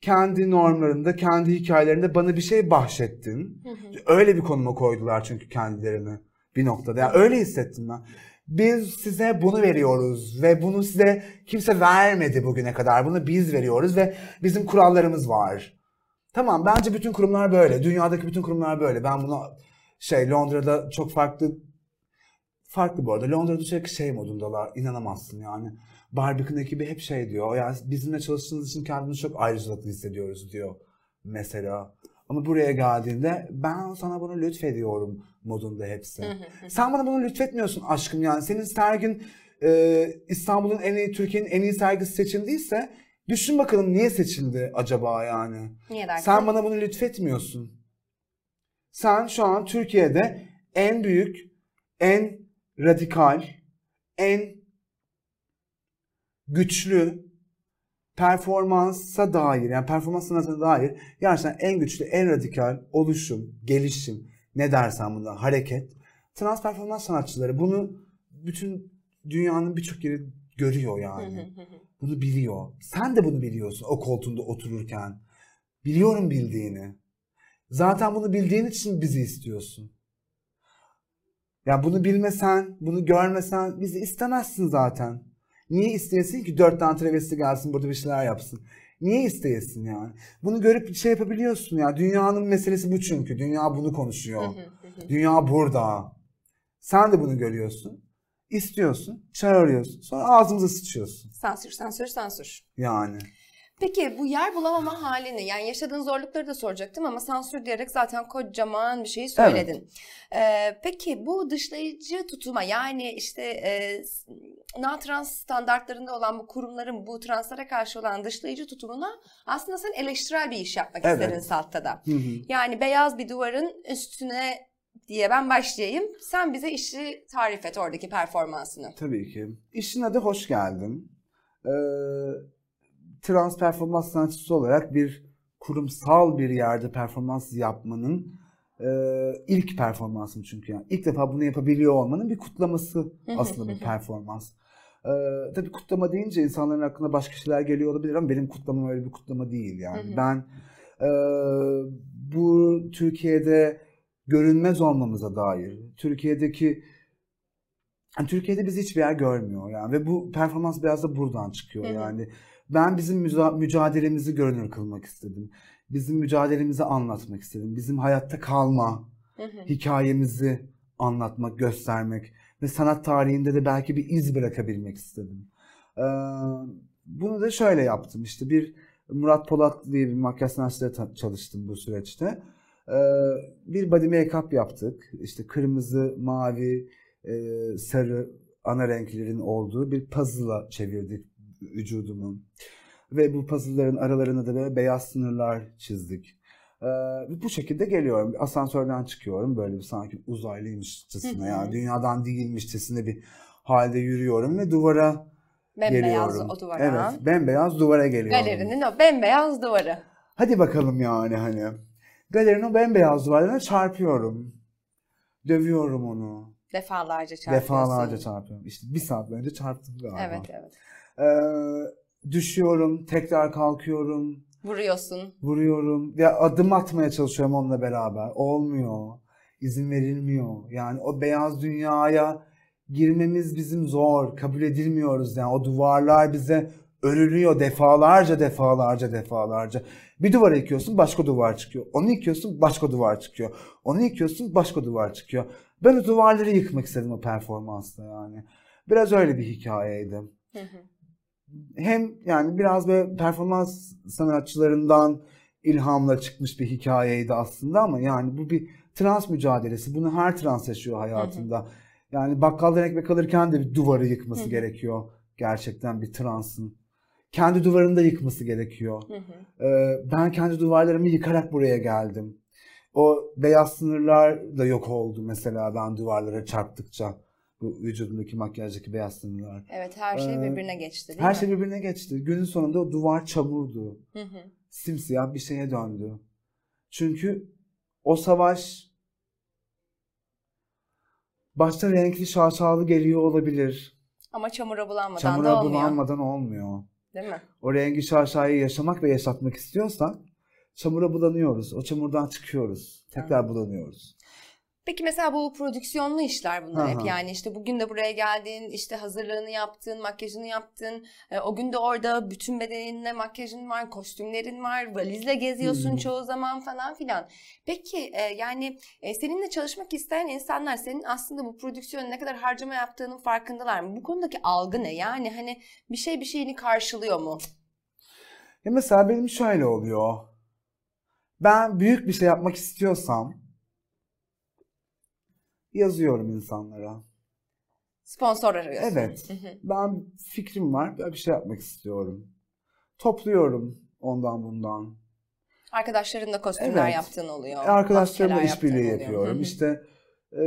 kendi normlarında, kendi hikayelerinde bana bir şey bahşettin. Öyle bir konuma koydular çünkü kendilerini bir noktada. Yani öyle hissettim ben. Biz size bunu veriyoruz ve bunu size kimse vermedi bugüne kadar. Bunu biz veriyoruz ve bizim kurallarımız var. Tamam bence bütün kurumlar böyle. Dünyadaki bütün kurumlar böyle. Ben bunu şey Londra'da çok farklı farklı bu arada. Londra'da sürekli şey modundalar. İnanamazsın yani. Barbican ekibi hep şey diyor. Ya bizimle çalıştığınız için kendimizi çok ayrıcalıklı hissediyoruz diyor mesela. Ama buraya geldiğinde ben sana bunu lütfediyorum modunda hepsi. Sen bana bunu lütfetmiyorsun aşkım yani. Senin sergin e, İstanbul'un en iyi, Türkiye'nin en iyi sergisi seçildiyse düşün bakalım niye seçildi acaba yani. Niye dersin? Sen bana bunu lütfetmiyorsun. Sen şu an Türkiye'de en büyük, en radikal, en güçlü performansa dair yani performans sanatına dair gerçekten en güçlü, en radikal oluşum, gelişim ne dersen buna hareket. Trans performans sanatçıları bunu bütün dünyanın birçok yeri görüyor yani. Bunu biliyor. Sen de bunu biliyorsun o koltuğunda otururken. Biliyorum bildiğini. Zaten bunu bildiğin için bizi istiyorsun. Ya bunu bilmesen, bunu görmesen bizi istemezsin zaten. Niye isteyesin ki dört tane travesti gelsin burada bir şeyler yapsın? Niye isteyesin yani? Bunu görüp şey yapabiliyorsun ya. Dünyanın meselesi bu çünkü. Dünya bunu konuşuyor. Dünya burada. Sen de bunu görüyorsun. İstiyorsun. Çağırıyorsun. Sonra ağzımıza sıçıyorsun. Sansür, sansür, sansür. Yani. Peki bu yer bulamama halini yani yaşadığın zorlukları da soracaktım ama sansür diyerek zaten kocaman bir şeyi söyledin. Ee, peki bu dışlayıcı tutuma yani işte e, non-trans standartlarında olan bu kurumların bu translara karşı olan dışlayıcı tutumuna aslında sen eleştirel bir iş yapmak Evet. istedin Salt'ta Hı hı. Yani beyaz bir duvarın üstüne diye ben başlayayım. Sen bize işi tarif et oradaki performansını. Tabii ki. İşin adı hoş geldin. Ee, trans performans sanatçısı olarak bir kurumsal bir yerde performans yapmanın e, ilk performansım çünkü yani. ilk defa bunu yapabiliyor olmanın bir kutlaması aslında bir performans. Ee, tabii kutlama deyince insanların aklına başka şeyler geliyor olabilir ama benim kutlamam öyle bir kutlama değil yani. Ben e, bu Türkiye'de görünmez olmamıza dair, Türkiye'deki yani Türkiye'de bizi hiçbir yer görmüyor yani ve bu performans biraz da buradan çıkıyor yani. Ben bizim mücadelemizi görünür kılmak istedim. Bizim mücadelemizi anlatmak istedim. Bizim hayatta kalma hikayemizi anlatmak, göstermek ve sanat tarihinde de belki bir iz bırakabilmek istedim. Ee, bunu da şöyle yaptım. İşte bir Murat Polat diye bir makyaj sanatçıyla çalıştım bu süreçte. Ee, bir body make-up yaptık. İşte kırmızı, mavi, e, sarı ana renklerin olduğu bir puzzle'a çevirdik vücudumu. Ve bu puzzle'ların aralarına da böyle beyaz sınırlar çizdik. Ee, bu şekilde geliyorum. Asansörden çıkıyorum böyle bir sanki uzaylıymışçasına yani dünyadan değilmişçasına bir halde yürüyorum ve duvara Bembeyaz geliyorum. o duvara. Evet, bembeyaz duvara geliyorum. Galerinin o bembeyaz duvarı. Hadi bakalım yani hani. Galerinin o bembeyaz duvarlarına çarpıyorum. Dövüyorum onu. Defalarca çarpıyorsun. Defalarca çarpıyorum. İşte bir saat önce çarptım galiba. Evet evet. Ee, düşüyorum, tekrar kalkıyorum. Vuruyorsun. vuruyorum. Ya adım atmaya çalışıyorum onunla beraber. Olmuyor. İzin verilmiyor. Yani o beyaz dünyaya girmemiz bizim zor. Kabul edilmiyoruz yani. O duvarlar bize örülüyor defalarca defalarca defalarca. Bir duvar yıkıyorsun başka duvar çıkıyor. Onu yıkıyorsun başka duvar çıkıyor. Onu yıkıyorsun başka duvar çıkıyor. Ben o duvarları yıkmak istedim o performansla yani. Biraz öyle bir hikayeydi Hı hı. Hem yani biraz böyle performans sanatçılarından ilhamla çıkmış bir hikayeydi aslında ama yani bu bir trans mücadelesi. Bunu her trans yaşıyor hayatında. Yani bakkaldan ekmek alırken de bir duvarı yıkması Hı hı. gerekiyor. Gerçekten bir transın. Kendi duvarını da yıkması gerekiyor. Hı hı. Ee, ben kendi duvarlarımı yıkarak buraya geldim. O beyaz sınırlar da yok oldu mesela ben duvarlara çarptıkça. Bu vücudumdaki makyajdaki beyaz sınırlar. Evet her şey Ee, birbirine geçti değil Her mi? şey birbirine geçti. Günün sonunda o duvar çamurdu. Hı hı. Simsiyah bir şeye döndü. Çünkü o savaş başta renkli şaşalı geliyor olabilir. Ama çamura bulanmadan da Çamura olmuyor. bulanmadan olmuyor. Değil mi? O rengi şaşayı yaşamak ve yaşatmak istiyorsak çamura bulanıyoruz. O çamurdan çıkıyoruz. Tekrar bulanıyoruz. Peki mesela bu prodüksiyonlu işler bunlar hep Aha. yani işte bugün de buraya geldin işte hazırlığını yaptın makyajını yaptın e, o gün de orada bütün bedeninle makyajın var kostümlerin var valizle geziyorsun Hmm. çoğu zaman falan filan. Peki e, yani e, seninle çalışmak isteyen insanlar senin aslında bu prodüksiyona ne kadar harcama yaptığının farkındalar mı? Bu konudaki algı ne yani hani bir şey bir şeyini karşılıyor mu? Ya mesela benim şöyle oluyor. Ben büyük bir şey yapmak istiyorsam yazıyorum insanlara. Sponsor arıyorsun. Evet. Ben fikrim var. Bir şey yapmak istiyorum. Topluyorum ondan bundan. Arkadaşlarınla kostümler Evet. yaptığın oluyor. Arkadaşlarımla maskeler işbirliği oluyor. yapıyorum. İşte e,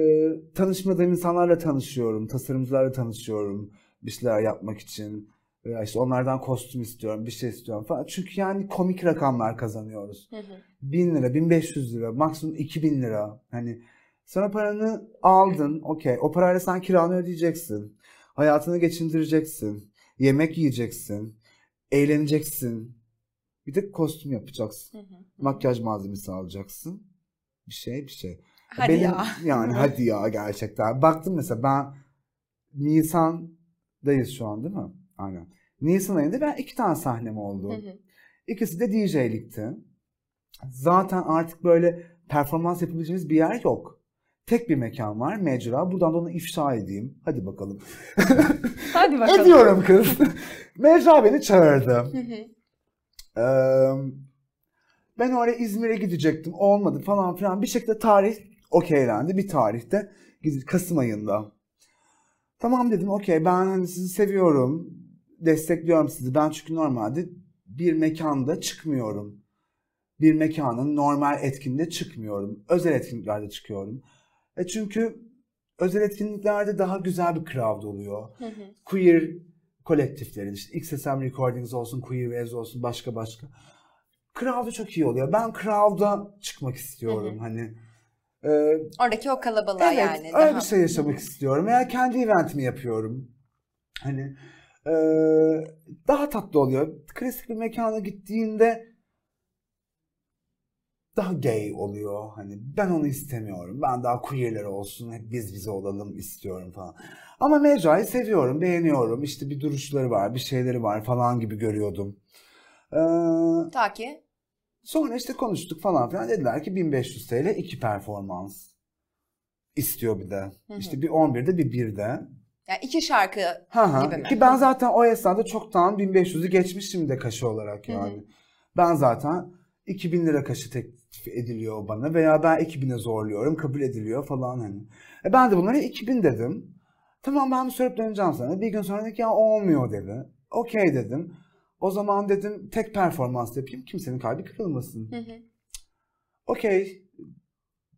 tanışmadığım insanlarla tanışıyorum. Tasarımcılarla tanışıyorum. Bir şeyler yapmak için. Veya işte onlardan kostüm istiyorum, bir şey istiyorum falan. Çünkü yani komik rakamlar kazanıyoruz. Hı hı. 1000 lira, 1500 lira, maksimum 2000 lira. Hani sana paranı aldın, okey. O parayla sen kiranı ödeyeceksin. Hayatını geçindireceksin. Yemek yiyeceksin. Eğleneceksin. Bir de kostüm yapacaksın. Hı hı. Makyaj malzemesi alacaksın. Bir şey, bir şey. Hadi Benim, ya. Yani hadi ya gerçekten. Baktım mesela ben Nisan'dayız şu an değil mi? Aynen. Nisan ayında ben iki tane sahnem oldu. Hı hı. İkisi de DJ'likti. Zaten artık böyle performans yapabileceğimiz bir yer yok. Tek bir mekan var, Mecra. Buradan da onu ifşa edeyim. Hadi bakalım. Hadi bakalım. Ediyorum kız. Mecra beni çağırdı. Ee, ben oraya İzmir'e gidecektim. Olmadı falan filan. Bir şekilde tarih okeylendi. Bir tarihte. Kasım ayında. Tamam dedim okey ben hani sizi seviyorum. Destekliyorum sizi. Ben çünkü normalde bir mekanda çıkmıyorum. Bir mekanın normal etkinliğinde çıkmıyorum. Özel etkinliklerde çıkıyorum. E çünkü özel etkinliklerde daha güzel bir crowd oluyor Hı hı. queer kolektiflerin işte XSM Recordings olsun, Queer Waves olsun başka başka. Crowd'u çok iyi oluyor. Ben crowd'a çıkmak istiyorum. Hani e, Oradaki o kalabalığa evet yani. öyle daha- bir şey yaşamak istiyorum. Veya kendi eventimi yapıyorum. Hani e, daha tatlı oluyor. Klasik bir mekana gittiğinde daha gay oluyor. Hani ben onu istemiyorum. Ben daha queerler olsun. Hep biz bize olalım istiyorum falan. Ama Mecra'yı seviyorum, beğeniyorum. İşte bir duruşları var, bir şeyleri var falan gibi görüyordum. Ee, Ta ki sonra işte konuştuk falan filan. Dediler ki 1500 TL iki performans istiyor bir de. hı. İşte bir 11'de bir 1'de. yani iki şarkı Ha ha. Gibi mi? Ki ben zaten o esnada çoktan 1500'ü geçmişim de kaşı olarak Hı hı. yani. Ben zaten 2000 lira kaşı teklif ediliyor bana veya ben 2000'e zorluyorum kabul ediliyor falan hani. E ben de bunlara 2000 dedim. Tamam ben bir sorup döneceğim sana. Bir gün sonra dedi ki ya olmuyor dedi. Okey dedim. O zaman dedim tek performans yapayım kimsenin kalbi kırılmasın. Okey.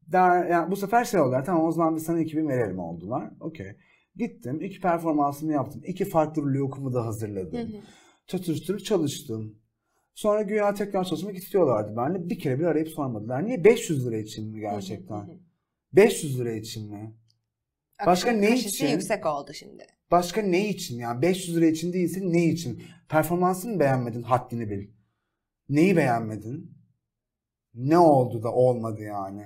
Der, yani bu sefer şey oldular. Tamam o zaman biz sana 2000 verelim oldular. Okey. Gittim. iki performansımı yaptım. iki farklı lokumu da hazırladım. Çatır çalıştım. Sonra güya tekrar çalışmak istiyorlardı benimle. Bir kere bir arayıp sormadılar. Niye? 500 lira için mi Hı gerçekten? hı. 500 lira için mi? Başka Kaşı- ne için? yüksek oldu şimdi. Başka ne için? Yani 500 lira için değilse ne için? Performansını beğenmedin? Haddini bil. Neyi beğenmedin? Ne oldu da olmadı yani?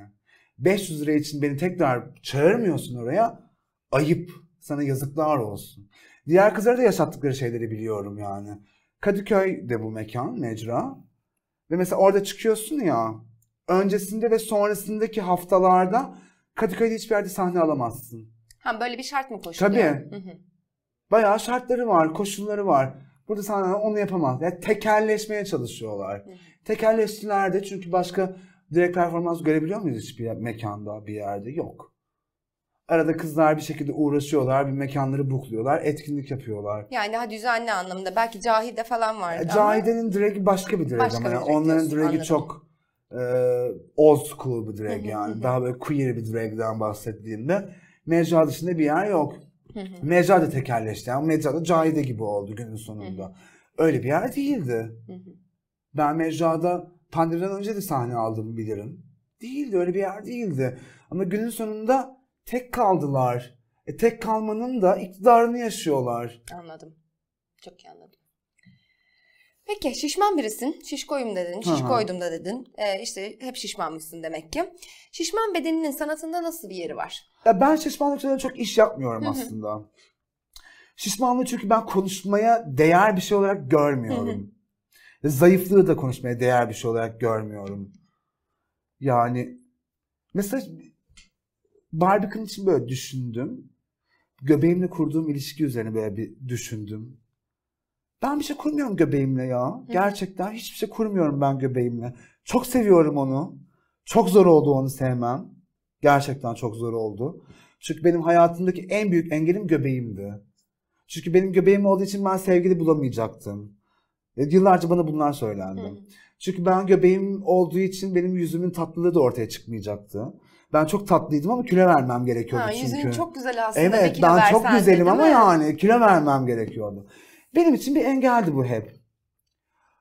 500 lira için beni tekrar çağırmıyorsun oraya. Ayıp. Sana yazıklar olsun. Diğer kızlara da yaşattıkları şeyleri biliyorum yani. Kadıköy'de bu mekan, mecra. Ve mesela orada çıkıyorsun ya. Öncesinde ve sonrasındaki haftalarda Kadıköy'de hiçbir yerde sahne alamazsın. Ha böyle bir şart mı koşuluyor? Tabii. Hı hı. Bayağı şartları var, koşulları var. Burada sana onu yapamaz. Yani tekelleşmeye çalışıyorlar. Hı. Tekelleştiler de çünkü başka direkt performans görebiliyor muyuz hiçbir mekanda, bir yerde? Yok. Arada kızlar bir şekilde uğraşıyorlar, bir mekanları bukluyorlar, etkinlik yapıyorlar. Yani daha düzenli anlamda. Belki Cahide falan vardı ama- Cahide'nin drag'i başka bir drag Başka ama bir yani drag onların diyorsun, drag'i anladım. çok e, old school bir drag yani. Daha böyle queer bir drag'den bahsettiğimde mecra dışında bir yer yok. Mecra da tekerleşti. Yani Mecra da Cahide gibi oldu günün sonunda. Öyle bir yer değildi. Ben Mecra'da pandemiden önce de sahne aldım bilirim. Değildi öyle bir yer değildi. Ama günün sonunda tek kaldılar. E tek kalmanın da iktidarını yaşıyorlar. Anladım. Çok iyi anladım. Peki şişman birisin. Şişkoyum dedin, şişkoydum da dedin. Ee, işte hep şişmanmışsın demek ki. Şişman bedeninin sanatında nasıl bir yeri var? Ya ben şişmanlık üzerine çok iş yapmıyorum aslında. Şişmanlığı çünkü ben konuşmaya değer bir şey olarak görmüyorum. Ve Zayıflığı da konuşmaya değer bir şey olarak görmüyorum. Yani mesela Barbican için böyle düşündüm. Göbeğimle kurduğum ilişki üzerine böyle bir düşündüm. Ben bir şey kurmuyorum göbeğimle ya. Gerçekten hiçbir şey kurmuyorum ben göbeğimle. Çok seviyorum onu. Çok zor oldu onu sevmem. Gerçekten çok zor oldu. Çünkü benim hayatımdaki en büyük engelim göbeğimdi. Çünkü benim göbeğim olduğu için ben sevgili bulamayacaktım. Yıllarca bana bunlar söylendi. Hı. Çünkü ben göbeğim olduğu için benim yüzümün tatlılığı da ortaya çıkmayacaktı. Ben çok tatlıydım ama kilo vermem gerekiyordu Ha, çünkü. yüzün çok güzel aslında. Evet ben çok versen güzelim ama mi? yani kilo vermem gerekiyordu. Benim için bir engeldi bu hep.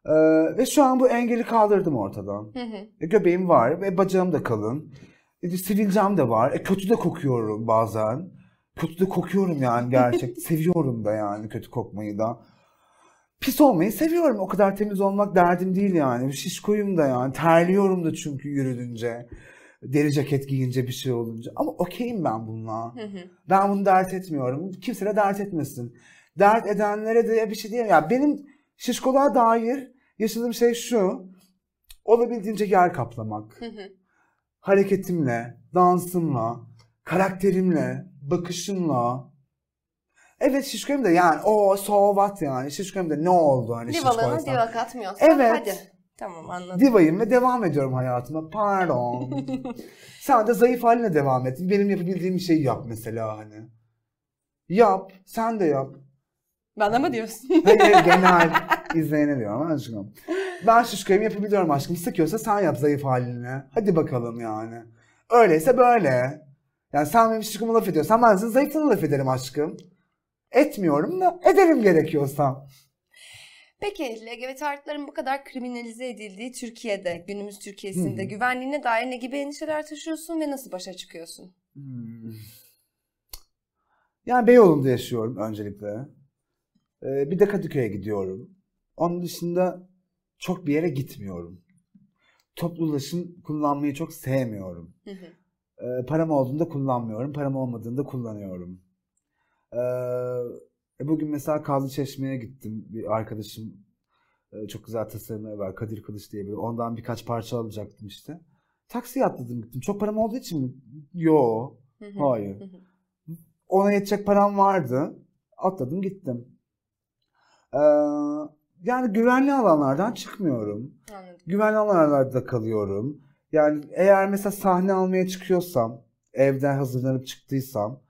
Ee, ve şu an bu engeli kaldırdım ortadan. Hı hı. E, göbeğim var ve bacağım da kalın. E, sivilcem de var. E, kötü de kokuyorum bazen. Kötü de kokuyorum yani gerçek. Seviyorum da yani kötü kokmayı da. Pis olmayı seviyorum. O kadar temiz olmak derdim değil yani. Şişkoyum da yani. Terliyorum da çünkü yürüdünce. Deri ceket giyince bir şey olunca. Ama okeyim ben bununla. Hı hı. Ben bunu dert etmiyorum. Kimse de dert etmesin. Dert edenlere de bir şey diyemem. Ya benim şişkoluğa dair yaşadığım şey şu. Olabildiğince yer kaplamak. Hı hı. Hareketimle, dansımla, karakterimle, bakışımla. Evet şişkoyum da yani o so what yani. Şişkoyum da ne oldu hani Divalığına şişkoysam. diva katmıyorsan Evet. hadi. Tamam anladım. Divayım ve devam ediyorum hayatıma. Pardon. sen de zayıf haline devam et. Benim yapabildiğim bir şeyi yap mesela hani. Yap. Sen de yap. Bana mı diyorsun? Hayır genel izleyene diyorum aşkım. Ben şişkoyum yapabiliyorum aşkım. Sıkıyorsa sen yap zayıf haline. Hadi bakalım yani. Öyleyse böyle. Yani sen benim şişkomu laf ediyorsan ben senin zayıflığını laf ederim aşkım. Etmiyorum da ederim gerekiyorsa. Peki LGBT artıların bu kadar kriminalize edildiği Türkiye'de, günümüz Türkiye'sinde Hı. güvenliğine dair ne gibi endişeler taşıyorsun ve nasıl başa çıkıyorsun? Hmm. Yani Beyoğlu'nda yaşıyorum öncelikle. Ee, bir de Kadıköy'e gidiyorum. Onun dışında çok bir yere gitmiyorum. Toplu ulaşım kullanmayı çok sevmiyorum. Hı hı. Ee, param olduğunda kullanmıyorum. Param olmadığında kullanıyorum. Ee, e, bugün mesela Kazlı Çeşme'ye gittim. Bir arkadaşım e, çok güzel tasarımları var. Kadir Kılıç diye biri. Ondan birkaç parça alacaktım işte. Taksiye atladım gittim. Çok param olduğu için mi? Yo. Hayır. Ona yetecek param vardı. Atladım gittim. Ee, yani güvenli alanlardan çıkmıyorum. Anladım. Güvenli alanlarda kalıyorum. Yani eğer mesela sahne almaya çıkıyorsam, evden hazırlanıp çıktıysam,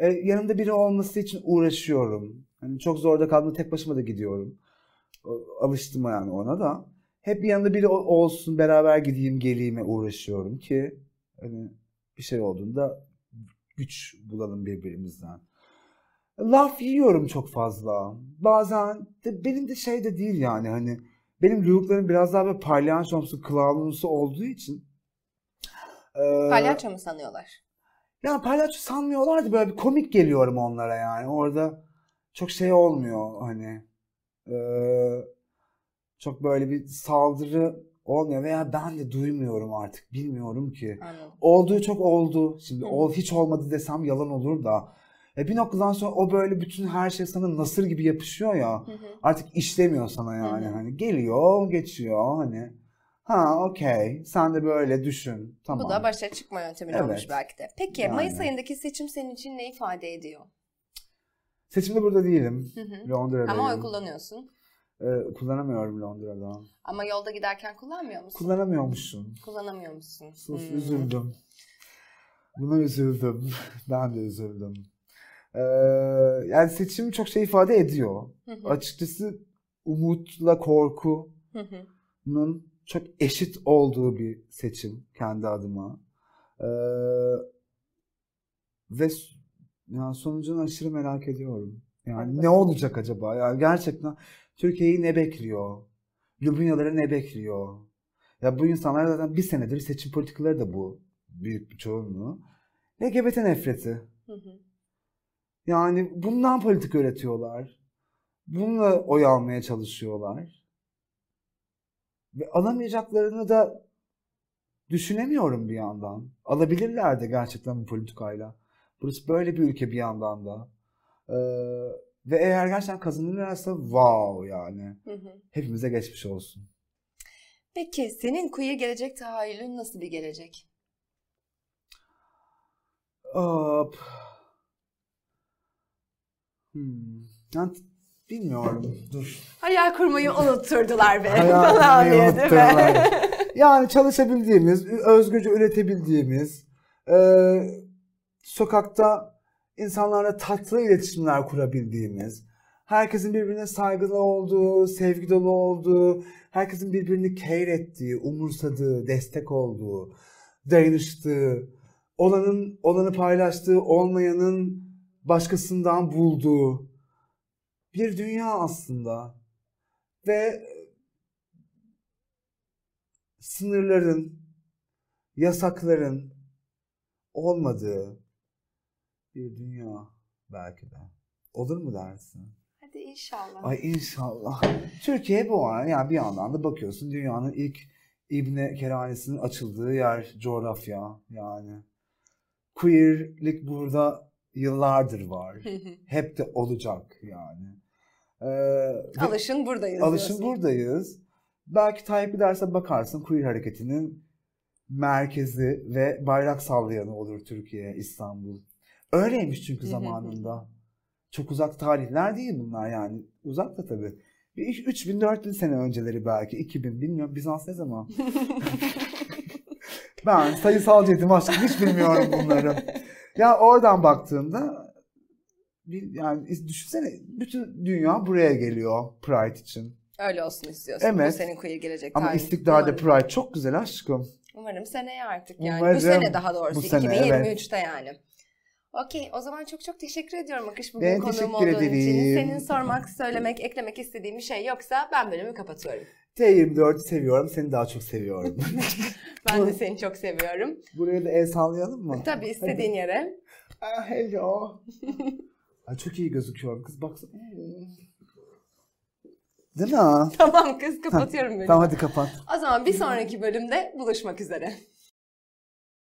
e, yanımda biri olması için uğraşıyorum. Hani çok zorda kaldığımda tek başıma da gidiyorum. Alıştım yani ona da. Hep yanında biri ol- olsun, beraber gideyim, geleyime uğraşıyorum ki hani bir şey olduğunda güç bulalım birbirimizden. Laf yiyorum çok fazla. Bazen de benim de şey de değil yani hani benim lüğüklerim biraz daha böyle palyaçomsu, kılavuzlu olduğu için eee, Palyaço mu sanıyorlar? Ya palyaço sanmıyorlar da böyle bir komik geliyorum onlara yani. Orada çok şey olmuyor hani. Eee, çok böyle bir saldırı olmuyor veya ben de duymuyorum artık. Bilmiyorum ki. Anladım. Olduğu çok oldu. Şimdi Hı. ol, hiç olmadı desem yalan olur da. E bir noktadan sonra o böyle bütün her şey sana nasır gibi yapışıyor ya. Hı hı. Artık işlemiyor sana yani. Hı hı. Hani geliyor, geçiyor hani. Ha okey. Sen de böyle düşün. Tamam. Bu da başa çıkma yöntemi Evet. olmuş belki de. Peki Yani. Mayıs ayındaki seçim senin için ne ifade ediyor? Seçimde burada değilim. Hı hı. Londra'dayım. Ama oy kullanıyorsun. Ee, kullanamıyorum Londra'da. Ama yolda giderken kullanmıyor musun? Kullanamıyormuşsun. Kullanamıyor musun? Sus Hmm. üzüldüm. Buna üzüldüm. ben de üzüldüm. Ee, yani seçim çok şey ifade ediyor. Hı hı. Açıkçası umutla korkunun. Çok eşit olduğu bir seçim kendi adıma. Ee, ve yani sonucunu aşırı merak ediyorum. Yani ne olacak acaba? Yani gerçekten Türkiye'yi ne bekliyor? Lübnyaları ne bekliyor? Ya bu insanlar zaten bir senedir seçim politikaları da bu. Büyük bir çoğunluğu. LGBT nefreti. Hı hı. Yani bundan politika üretiyorlar. Bununla oy almaya çalışıyorlar. Ve alamayacaklarını da düşünemiyorum bir yandan. Alabilirler de gerçekten bu politikayla. Burası böyle bir ülke bir yandan da. Ee, ve eğer gerçekten kazanırlarsa wow yani. Hı hı. Hepimize geçmiş olsun. Peki senin queer gelecek tahayyülün nasıl bir gelecek? Hop. Hmm. Yani bilmiyorum. Dur. Hayal kurmayı unutturdular be Hayal kurmayı diye unutturdular. Yani çalışabildiğimiz, özgürce üretebildiğimiz, e, sokakta insanlarla tatlı iletişimler kurabildiğimiz, herkesin birbirine saygılı olduğu, sevgi dolu olduğu, herkesin birbirini care ettiği, umursadığı, destek olduğu, dayanıştığı, olanın olanı paylaştığı, olmayanın başkasından bulduğu bir dünya aslında. Ve sınırların, yasakların olmadığı bir dünya belki de. Olur mu dersin? Hadi inşallah. Ay inşallah. Türkiye bu ara yani bir yandan da bakıyorsun dünyanın ilk İbne Kerhanesi'nin açıldığı yer coğrafya yani. Queerlik burada yıllardır var. Hep de olacak yani. Ee, Alışın buradayız Alışın diyorsun. buradayız. Belki Tayyip derse bakarsın queer hareketinin merkezi ve bayrak sallayanı olur Türkiye, İstanbul. Öyleymiş çünkü zamanında. Çok uzak tarihler değil bunlar yani. Uzak da tabii. Bir 3000-4000 sene önceleri belki. 2000 bilmiyorum. Bizans ne zaman? ben sayısalcıydım aşkım hiç bilmiyorum bunları. Ya oradan baktığımda yani düşünsene bütün dünya buraya geliyor Pride için. Öyle olsun istiyorsun. Bu Evet. senin queer gelecek Ama tahayyülün. İstiklal'de. Pride çok güzel aşkım. Umarım seneye artık yani. Umarım. Bu sene daha doğrusu. Bu sene, 2023'te yani. Okey o zaman çok çok teşekkür ediyorum Akış bugün Ben konuğum olduğun için. ederim. Senin sormak, söylemek, eklemek istediğin bir şey yoksa ben bölümü kapatıyorum. T24'ü seviyorum. Seni daha çok seviyorum. Ben de seni çok seviyorum. Buraya da el sallayalım mı? Tabii istediğin yere. Ah, hello. Ay, çok iyi gözüküyorum kız baksana. Değil mi? Tamam kız kapatıyorum bölümü. Tamam hadi kapat. O zaman bir sonraki bölümde buluşmak üzere.